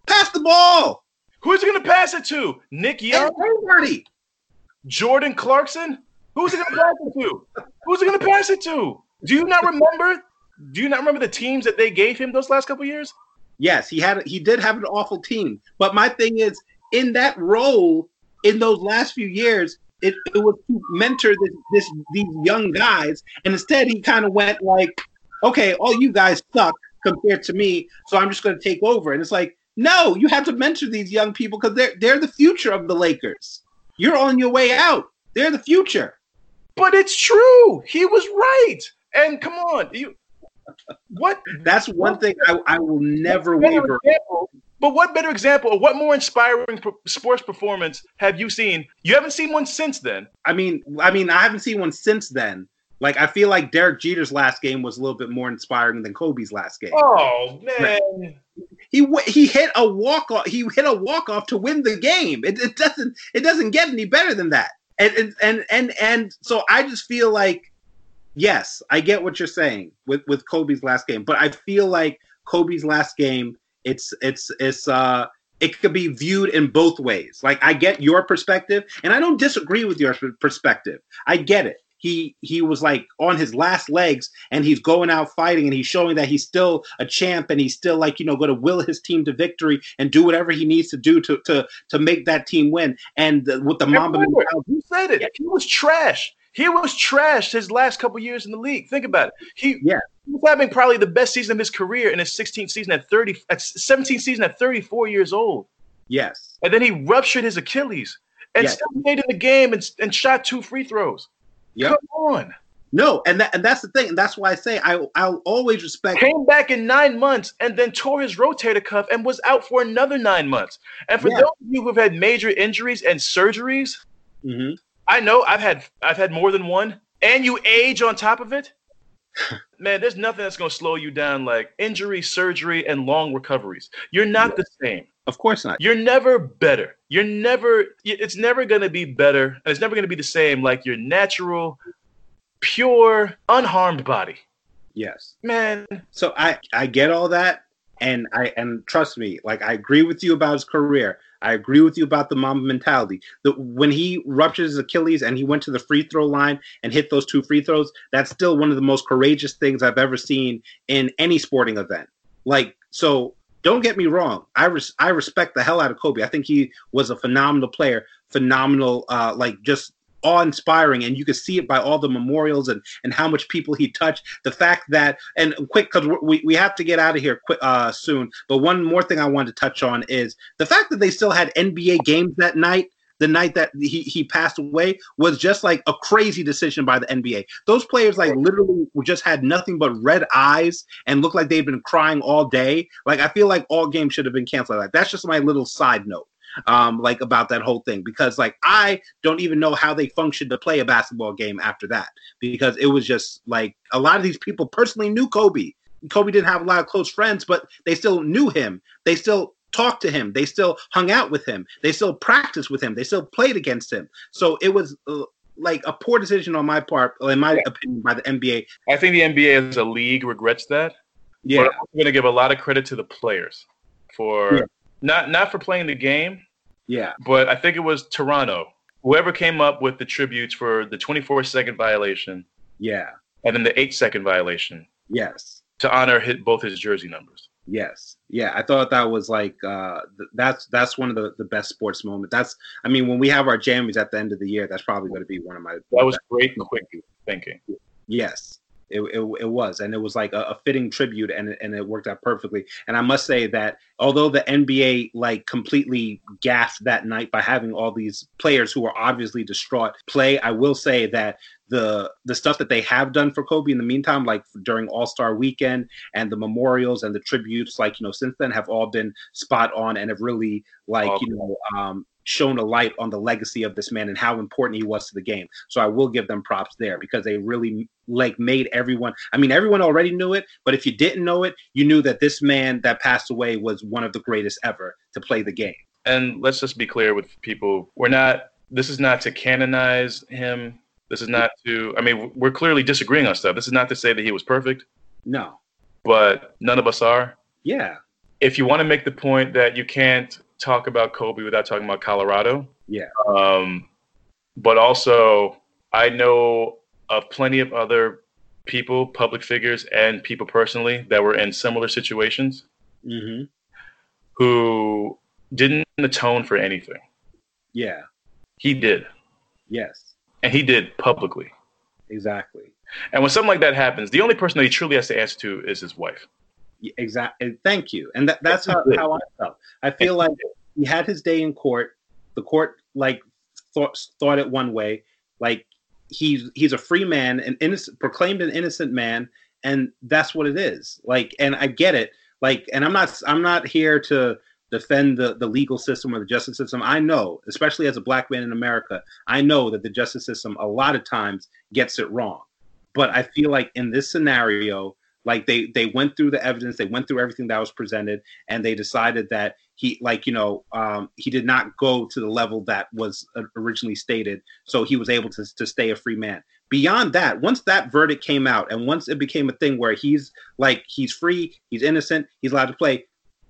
pass the ball. Who's he gonna pass it to? Nick Young? Everybody. Jordan Clarkson? Who's he gonna pass it to? Who's he gonna pass it to? Do you not remember? Do you not remember the teams that they gave him those last couple years? Yes, he had he did have an awful team. But my thing is, in that role, in those last few years, it, it was to mentor this, this these young guys, and instead he kind of went like, "Okay, all you guys suck. compared to me, so I'm just going to take over. And it's like, no, you have to mentor these young people because they're they're the future of the Lakers. You're on your way out. They're the future. But it's true. He was right. And come on, you what? That's one thing I, I will never waver. Example, but what better example, or what more inspiring sports performance have you seen? You haven't seen one since then. I mean, I mean, I haven't seen one since then. Like I feel like Derek Jeter's last game was a little bit more inspiring than Kobe's last game. Oh man. He he hit a walk off. He hit a walk off to win the game. It, it doesn't it doesn't get any better than that. And and and and so I just feel like yes, I get what you're saying with with Kobe's last game, but I feel like Kobe's last game it's it's it's uh it could be viewed in both ways. Like I get your perspective and I don't disagree with your perspective. I get it. He he was like on his last legs and he's going out fighting and he's showing that he's still a champ and he's still like you know going to will his team to victory and do whatever he needs to do to to to make that team win. And with the Mamba you said it. He was trash he was trashed his last couple years in the league think about it he yeah he was having probably the best season of his career in his 16th season at 30 at 17th season at 34 years old yes and then he ruptured his Achilles and yes. still made in the game and, and shot two free throws Yep. Come on. No, and that and that's the thing, and that's why I say I I'll always respect. Came back in nine months and then tore his rotator cuff and was out for another nine months. And for yeah. those of you who've had major injuries and surgeries, mm-hmm. I know I've had I've had more than one, and you age on top of it. Man, there's nothing that's going to slow you down like injury, surgery, and long recoveries. You're not yeah. the same. Of course not. You're never better. You're never. It's never going to be better, and it's never going to be the same like your natural, pure, unharmed body. Yes, man. So I I get all that, and I and trust me, like I agree with you about his career. I agree with you about the Mamba mentality. The, when he ruptured his Achilles and he went to the free throw line and hit those two free throws, that's still one of the most courageous things I've ever seen in any sporting event. Like so, don't get me wrong. I res- I respect the hell out of Kobe. I think he was a phenomenal player, phenomenal, uh, like just awe-inspiring and you can see it by all the memorials and and how much people he touched the fact that and quick because we, we have to get out of here quick uh soon but one more thing i wanted to touch on is the fact that they still had nba games that night the night that he, he passed away was just like a crazy decision by the NBA. Those players like literally just had nothing but red eyes and looked like they'd been crying all day. Like I feel like all games should have been canceled. Like that's just my little side note um, like about that whole thing because like I don't even know how they functioned to play a basketball game after that because it was just like a lot of these people personally knew Kobe. Kobe didn't have a lot of close friends, but they still knew him. They still talked to him. They still hung out with him. They still practiced with him. They still played against him. So it was uh, like a poor decision on my part, in my yeah. opinion, by the NBA. I think the NBA as a league regrets that. Yeah, but I'm going to give a lot of credit to the players for yeah. Not not for playing the game. Yeah, but I think it was Toronto. Whoever came up with the tributes for the 24 second violation. Yeah, and then the eight second violation. Yes, to honor hit both his jersey numbers. Yes. Yeah, I thought that was like uh th- that's that's one of the, the best sports moments. That's I mean when we have our jammies at the end of the year, that's probably going to be one of my That was great and quick thinking. Yes. It, it, it, was and it was like a, a, fitting tribute and, and it worked out perfectly. And i must say that although the nba like completely gaffed that night by having all these players who were obviously distraught play i will say that the the stuff that they have done for Kobe in the meantime, like during All Star Weekend and the memorials and the tributes, like you know, since then have all been spot on and have really like you know um, shown a light on the legacy of this man and how important he was to the game. So I will give them props there because they really like made everyone. I mean, everyone already knew it, but if you didn't know it, you knew that this man that passed away was one of the greatest ever to play the game. And let's just be clear with people: we're not. This is not to canonize him this is not to. I mean, we're clearly disagreeing on stuff. This is not to say that he was perfect. No. But none of us are. Yeah. If you want to make the point that you can't talk about Kobe without talking about Colorado. Yeah. Um, but also, I know of plenty of other people, public figures, and people personally that were in similar situations mm-hmm. who didn't atone for anything. Yeah. He did. Yes and he did publicly. Exactly. And when something like that happens, the only person that he truly has to answer to is his wife. Exactly. Thank you. And that, that's how, how I felt. I feel like he had his day in court. The court like thought thought it one way. Like he's he's a free man, an innocent proclaimed an innocent man, and that's what it is. Like, and I get it. Like, and I'm not I'm not here to defend the, the legal system or the justice system. I know, especially as a black man in America, I know that the justice system a lot of times gets it wrong. But I feel like in this scenario, like they they went through the evidence, they went through everything that was presented, and they decided that he like you know um, he did not go to the level that was originally stated, so he was able to to stay a free man. Beyond that, once that verdict came out, and once it became a thing where he's like he's free, he's innocent, he's allowed to play,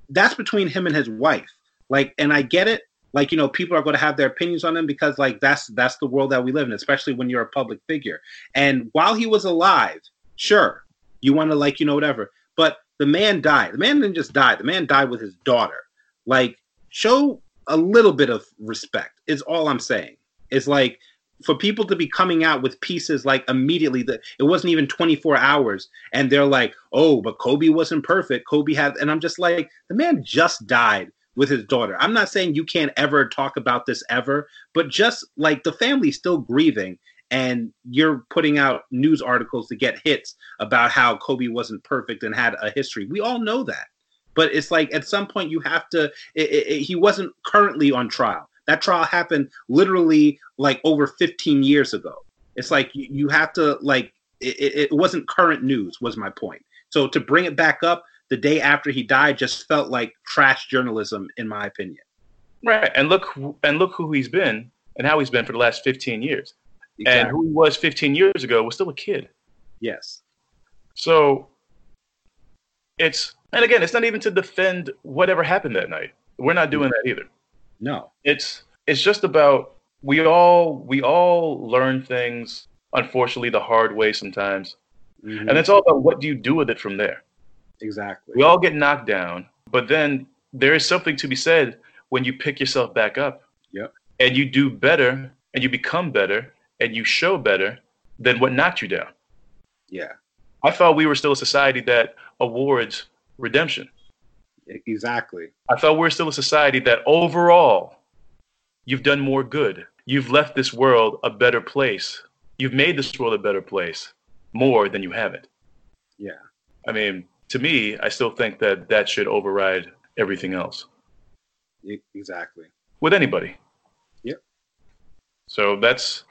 that's between him and his wife. Like, and I get it. Like, you know, people are going to have their opinions on him because, like, that's that's the world that we live in, especially when you're a public figure. And while he was alive, sure, you want to like, you know, whatever. But the man died. The man didn't just die. The man died with his daughter. Like, show a little bit of respect. Is all I'm saying. It's like for people to be coming out with pieces like immediately that it wasn't even 24 hours and they're like oh but kobe wasn't perfect kobe had and i'm just like the man just died with his daughter i'm not saying you can't ever talk about this ever but just like the family's still grieving and you're putting out news articles to get hits about how kobe wasn't perfect and had a history we all know that but it's like at some point you have to it, it, he wasn't currently on trial that trial happened literally like over 15 years ago. It's like you, you have to like it, it wasn't current news was my point. So to bring it back up the day after he died just felt like trash journalism in my opinion. Right. And look and look who he's been and how he's been for the last 15 years. Exactly. And who he was 15 years ago was still a kid. Yes. So it's and again, it's not even to defend whatever happened that night. We're not doing that either. No. It's it's just about we all we all learn things unfortunately the hard way sometimes. Mm-hmm. And it's all about what do you do with it from there. Exactly. We all get knocked down, but then there is something to be said when you pick yourself back up. Yep. And you do better and you become better and you show better than what knocked you down. Yeah. I thought we were still a society that awards redemption. Exactly. I thought we're still a society that overall you've done more good. You've left this world a better place. You've made this world a better place more than you haven't. Yeah. I mean, to me, I still think that that should override everything else. Exactly. With anybody. Yep. So that's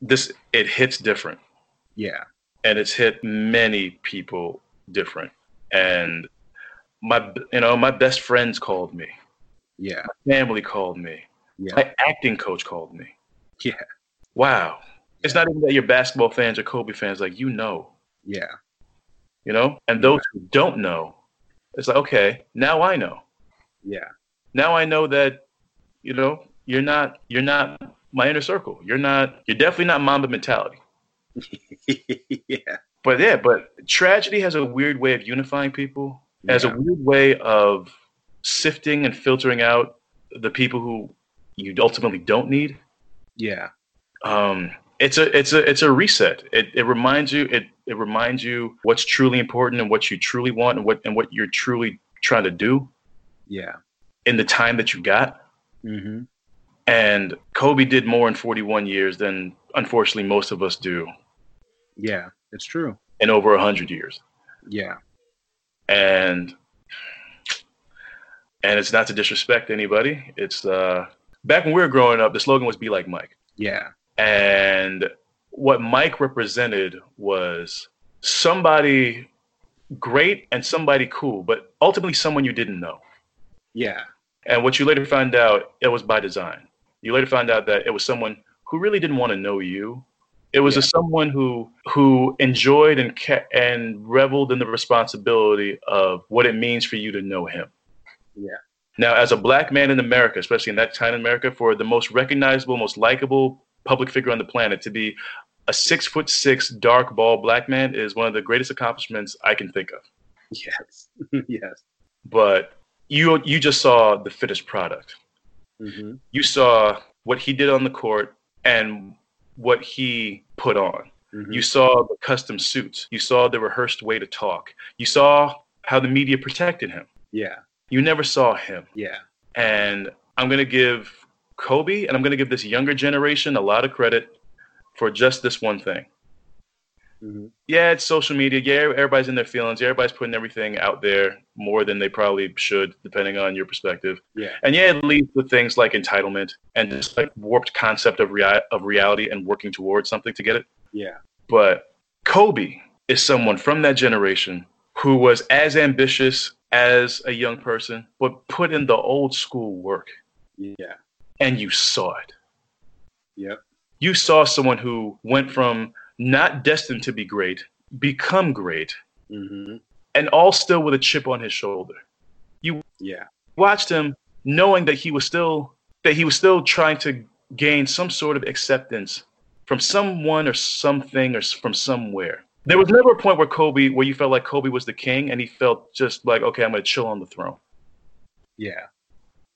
this, it hits different. Yeah. And it's hit many people different. And my you know my best friends called me. Yeah. My family called me. Yeah. my acting coach called me. Yeah. Wow. It's not even that you're basketball fans or kobe fans. Like you know. Yeah. You know? And those yeah. who don't know it's like okay now i know. Yeah. Now i know that you know you're not you're not my inner circle you're not you're definitely not mamba mentality yeah but yeah but tragedy has a weird way of unifying people yeah. as a weird way of sifting and filtering out the people who you ultimately don't need. Yeah. Um, it's a it's a it's a reset. It it reminds you it it reminds you what's truly important and what you truly want and what and what you're truly trying to do. Yeah. In the time that you got. Mm-hmm. And Kobe did more in 41 years than unfortunately most of us do. Yeah, it's true. In over 100 years. Yeah and and it's not to disrespect anybody. It's uh, back when we were growing up, the slogan was "Be like Mike." Yeah, and what Mike represented was somebody great and somebody cool, but ultimately someone you didn't know. Yeah. And what you later found out, it was by design. You later found out that it was someone who really didn't want to know you, it was yeah. a someone who who enjoyed and ca- and reveled in the responsibility of what it means for you to know him. Yeah. Now, as a black man in America, especially in that time in America, for the most recognizable, most likable public figure on the planet to be a six foot six dark ball black man is one of the greatest accomplishments I can think of. Yes. yes. But you you just saw the finished product. Mm-hmm. You saw what he did on the court and what he put on. Mm-hmm. You saw the custom suits. You saw the rehearsed way to talk. You saw how the media protected him. Yeah. You never saw him. Yeah. And I'm going to give Kobe and I'm going to give this younger generation a lot of credit for just this one thing. Mm-hmm. Yeah, it's social media. Yeah, everybody's in their feelings. Yeah, everybody's putting everything out there more than they probably should, depending on your perspective. Yeah. And yeah, it leads to things like entitlement and just like warped concept of rea- of reality and working towards something to get it. Yeah. But Kobe is someone from that generation who was as ambitious as a young person, but put in the old school work, Yeah. and you saw it. Yep. You saw someone who went from not destined to be great, become great, Mm-hmm. and all still with a chip on his shoulder. You yeah. Watched him knowing that he was still that he was still trying to gain some sort of acceptance from someone or something or from somewhere. There was never a point where Kobe where you felt like Kobe was the king and he felt just like okay, I'm going to chill on the throne. Yeah.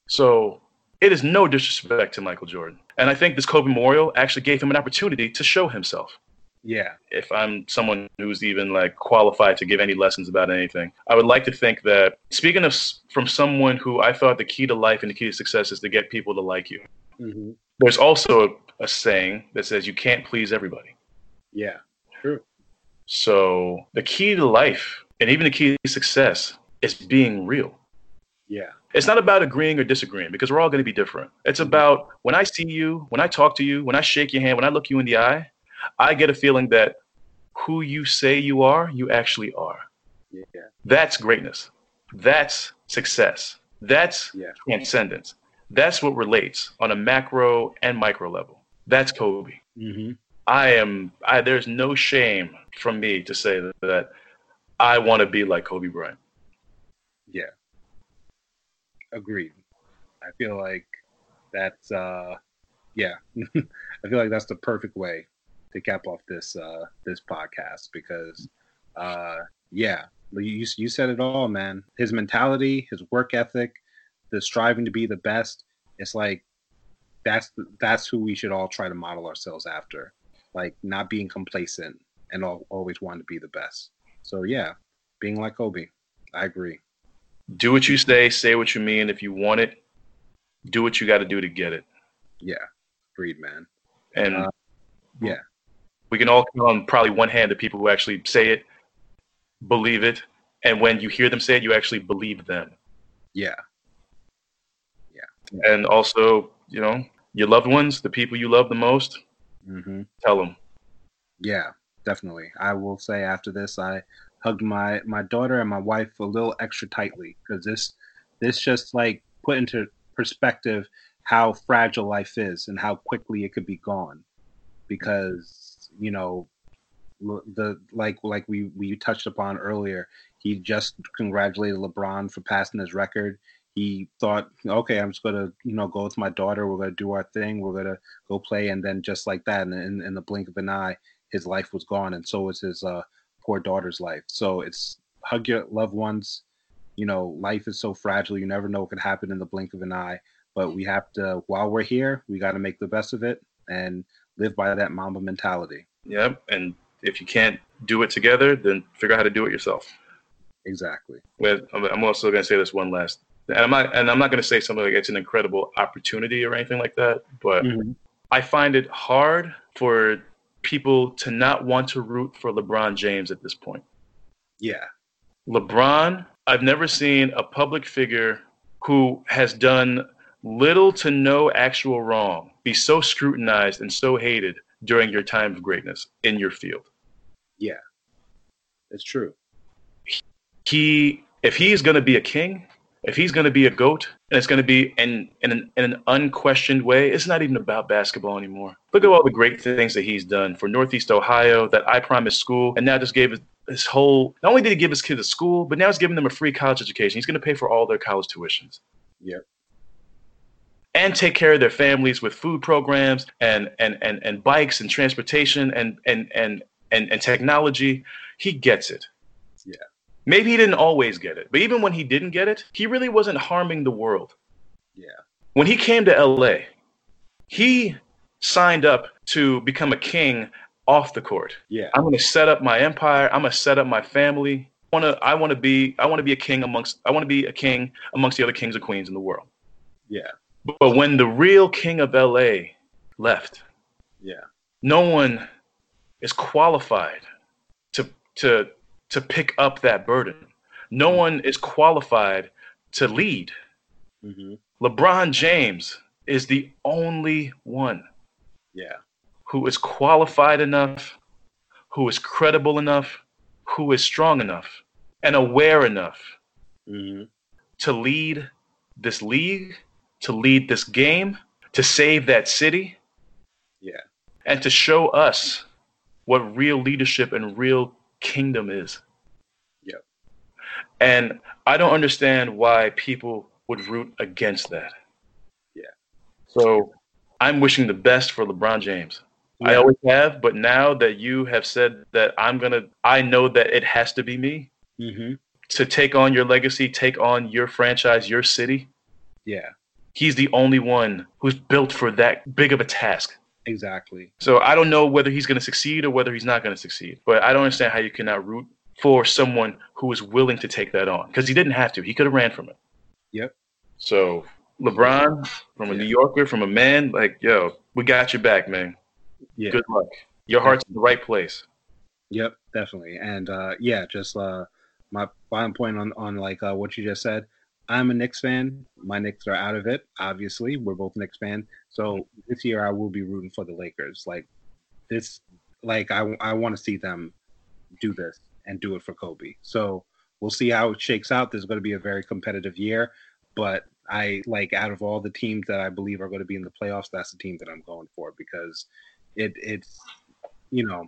So it is no disrespect to Michael Jordan. And I think this Kobe Memorial actually gave him an opportunity to show himself. Yeah. If I'm someone who's even like qualified to give any lessons about anything, I would like to think that speaking of from someone who I thought the key to life and the key to success is to get people to like you. Mm-hmm. There's also a, a saying that says you can't please everybody. Yeah. True. So the key to life and even the key to success is being real. Yeah. It's not about agreeing or disagreeing because we're all going to be different. It's about when I see you, when I talk to you, when I shake your hand, when I look you in the eye, I get a feeling that who you say you are, you actually are. Yeah. That's greatness. That's success. That's Yeah. transcendence. That's what relates on a macro and micro level. That's Kobe. Mm-hmm. I am. I, there's no shame from me to say that, that I want to be like Kobe Bryant. Yeah. Agreed. I feel like that's uh yeah. I feel like that's the perfect way to cap off this uh this podcast because uh yeah, you you said it all, man. His mentality, his work ethic, the striving to be the best, it's like that's that's who we should all try to model ourselves after. Like not being complacent and al- always wanting to be the best. So yeah, being like Kobe. I agree. do what you say, say what you mean. If you want it, do what you got to do to get it. Yeah, agreed, man. And Uh, yeah. We can all count on probably one hand the people who actually say it, believe it, and when you hear them say it, you actually believe them. Yeah, Yeah. And also, you know, your loved ones, the people you love the most, mm-hmm. tell them. yeah, definitely. I will say after this, I hugged my my daughter and my wife a little extra tightly because this this just like put into perspective how fragile life is and how quickly it could be gone because you know the like like we we touched upon earlier he just congratulated lebron for passing his record. He thought okay i'm just gonna you know go with my daughter. We're gonna do our thing. We're gonna go play. And then just like that in, in, in the blink of an eye his life was gone and so was his uh, poor daughter's life. So it's hug your loved ones. You know life is so fragile. You never know what could happen in the blink of an eye. But we have to while we're here we got to make the best of it. And live by that mamba mentality Yep. And if you can't do it together, then figure out how to do it yourself. exactly With, I'm I'm also going to say this one last, and I'm not, and I'm not going to say something like it's an incredible opportunity or anything like that, but mm-hmm. I find it hard for people to not want to root for LeBron James at this point. yeah LeBron, I've never seen a public figure who has done little to no actual wrong be so scrutinized and so hated during your time of greatness in your field. yeah it's true He, if he's going to be a king, if he's going to be a goat, and it's going to be in in an, in an unquestioned way, it's not even about basketball anymore. Look at all the great things that he's done for Northeast Ohio, that I Promise school, and now just gave his, his whole. Not only did he give his kids a school, but now he's giving them a free college education. He's going to pay for all their college tuitions. Yep. And take care of their families with food programs and and and, and bikes and transportation and and and and, and technology. He gets it. Yeah. Maybe he didn't always get it, but even when he didn't get it, he really wasn't harming the world. yeah When he came to LA, he signed up to become a king off the court. yeah I'm going to set up my empire. I'm going to set up my family. want to I want to be I want to be a king amongst I want to be a king amongst the other kings and queens in the world. Yeah. But when the real king of LA left, Yeah. no one is qualified to to to pick up that burden. No one is qualified to lead. hmm LeBron James is the only one Yeah. who is qualified enough, who is credible enough, who is strong enough and aware enough hmm to lead this league, to lead this game, to save that city, Yeah. and to show us what real leadership and real kingdom is. Yep. And I don't understand why people would root against that. Yeah. So I'm wishing the best for LeBron James. I always have, but now that you have said that I'm gonna, I know that it has to be me hmm to take on your legacy, take on your franchise, your city. Yeah. He's the only one who's built for that big of a task. Exactly. So I don't know whether he's going to succeed or whether he's not going to succeed. But I don't understand how you cannot root for someone who is willing to take that on because he didn't have to. He could have ran from it. Yep. So LeBron, from a Yeah. New Yorker, from a man, like yo, we got your back, man. Yeah. Good luck. Your heart's in the right place. Yep, definitely. And uh, yeah, just uh, my final point on on like uh, what you just said. I'm a Knicks fan. My Knicks are out of it. Obviously, we're both Knicks fan. So this year, I will be rooting for the Lakers. Like this, like I I want to see them do this and do it for Kobe. So we'll see how it shakes out. This is going to be a very competitive year, but I like out of all the teams that I believe are going to be in the playoffs, that's the team that I'm going for because it it's you know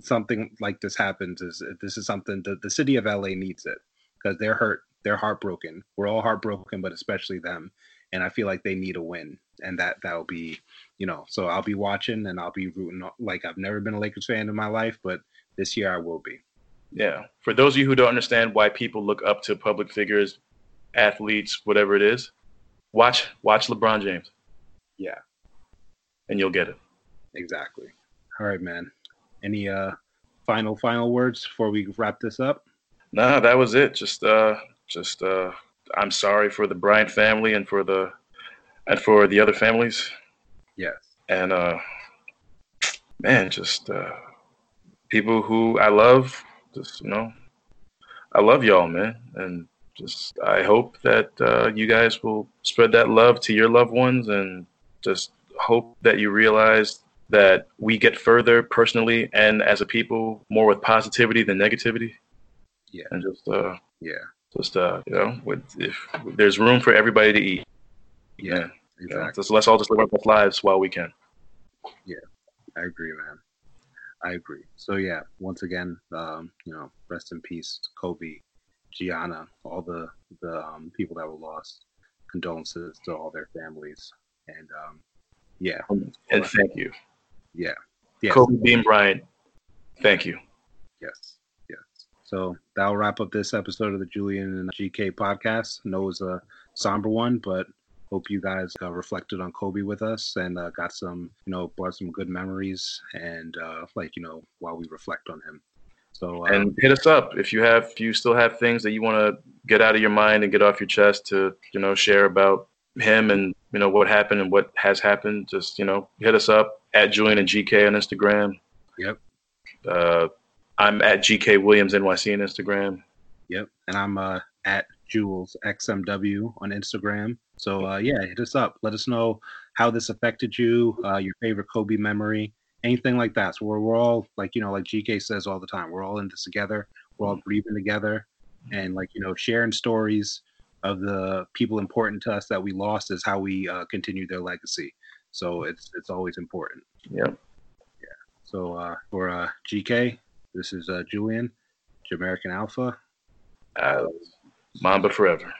something like this happens is this is something that the city of LA needs it because they're hurt, they're heartbroken. We're all heartbroken, but especially them. And I feel like they need a win, and that that'll be, you know. So I'll be watching and I'll be rooting. Like I've never been a Lakers fan in my life, but this year I will be. Yeah. For those of you who don't understand why people look up to public figures, athletes, whatever it is, watch watch LeBron James Yeah, and you'll get it. exactly. All right, man. Any uh final final words before we wrap this up? Nah, that was it. Just uh just uh I'm sorry for the Bryant family and for the and for the other families. Yes. And uh man, just uh people who I love, just you know, I love y'all, man. And just I hope that uh you guys will spread that love to your loved ones and just hope that you realize that we get further personally and as a people more with positivity than negativity. Yeah. And just uh Yeah. Just uh you know with if there's room for everybody to eat Yeah. yeah know, Exactly. just let's all just live our best lives while we can Yeah, I agree, man. I agree. So yeah, once again, um, you know, rest in peace, Kobe, Gianna, all the the um, people that were lost. Condolences to all their families, and um, yeah, and thank you yeah, yes, kobe bean bryant thank you yes. So that'll wrap up this episode of the Julian and GK podcast. I know it was a somber one, but hope you guys uh, reflected on Kobe with us and uh, got some, you know, brought some good memories and uh, like you know while we reflect on him. So uh, and hit us up if you have if you still have things that you want to get out of your mind and get off your chest to you know share about him and you know what happened and what has happened just you know hit us up at julian and gk on instagram Yep. uh i'm at gk williams nyc on instagram Yep. And I'm uh, at Jules XMW on Instagram. So uh, yeah, hit us up. Let us know how this affected you, uh, your favorite Kobe memory, anything like that. So we're, we're all like, you know, like GK says all the time, we're all in this together. We're all grieving together and like, you know, sharing stories of the people important to us that we lost is how we uh, continue their legacy. So it's, it's always important. Yep. Yeah. So uh, for uh, GK, this is uh, Julian, Jamaican Alpha. uh, mamba forever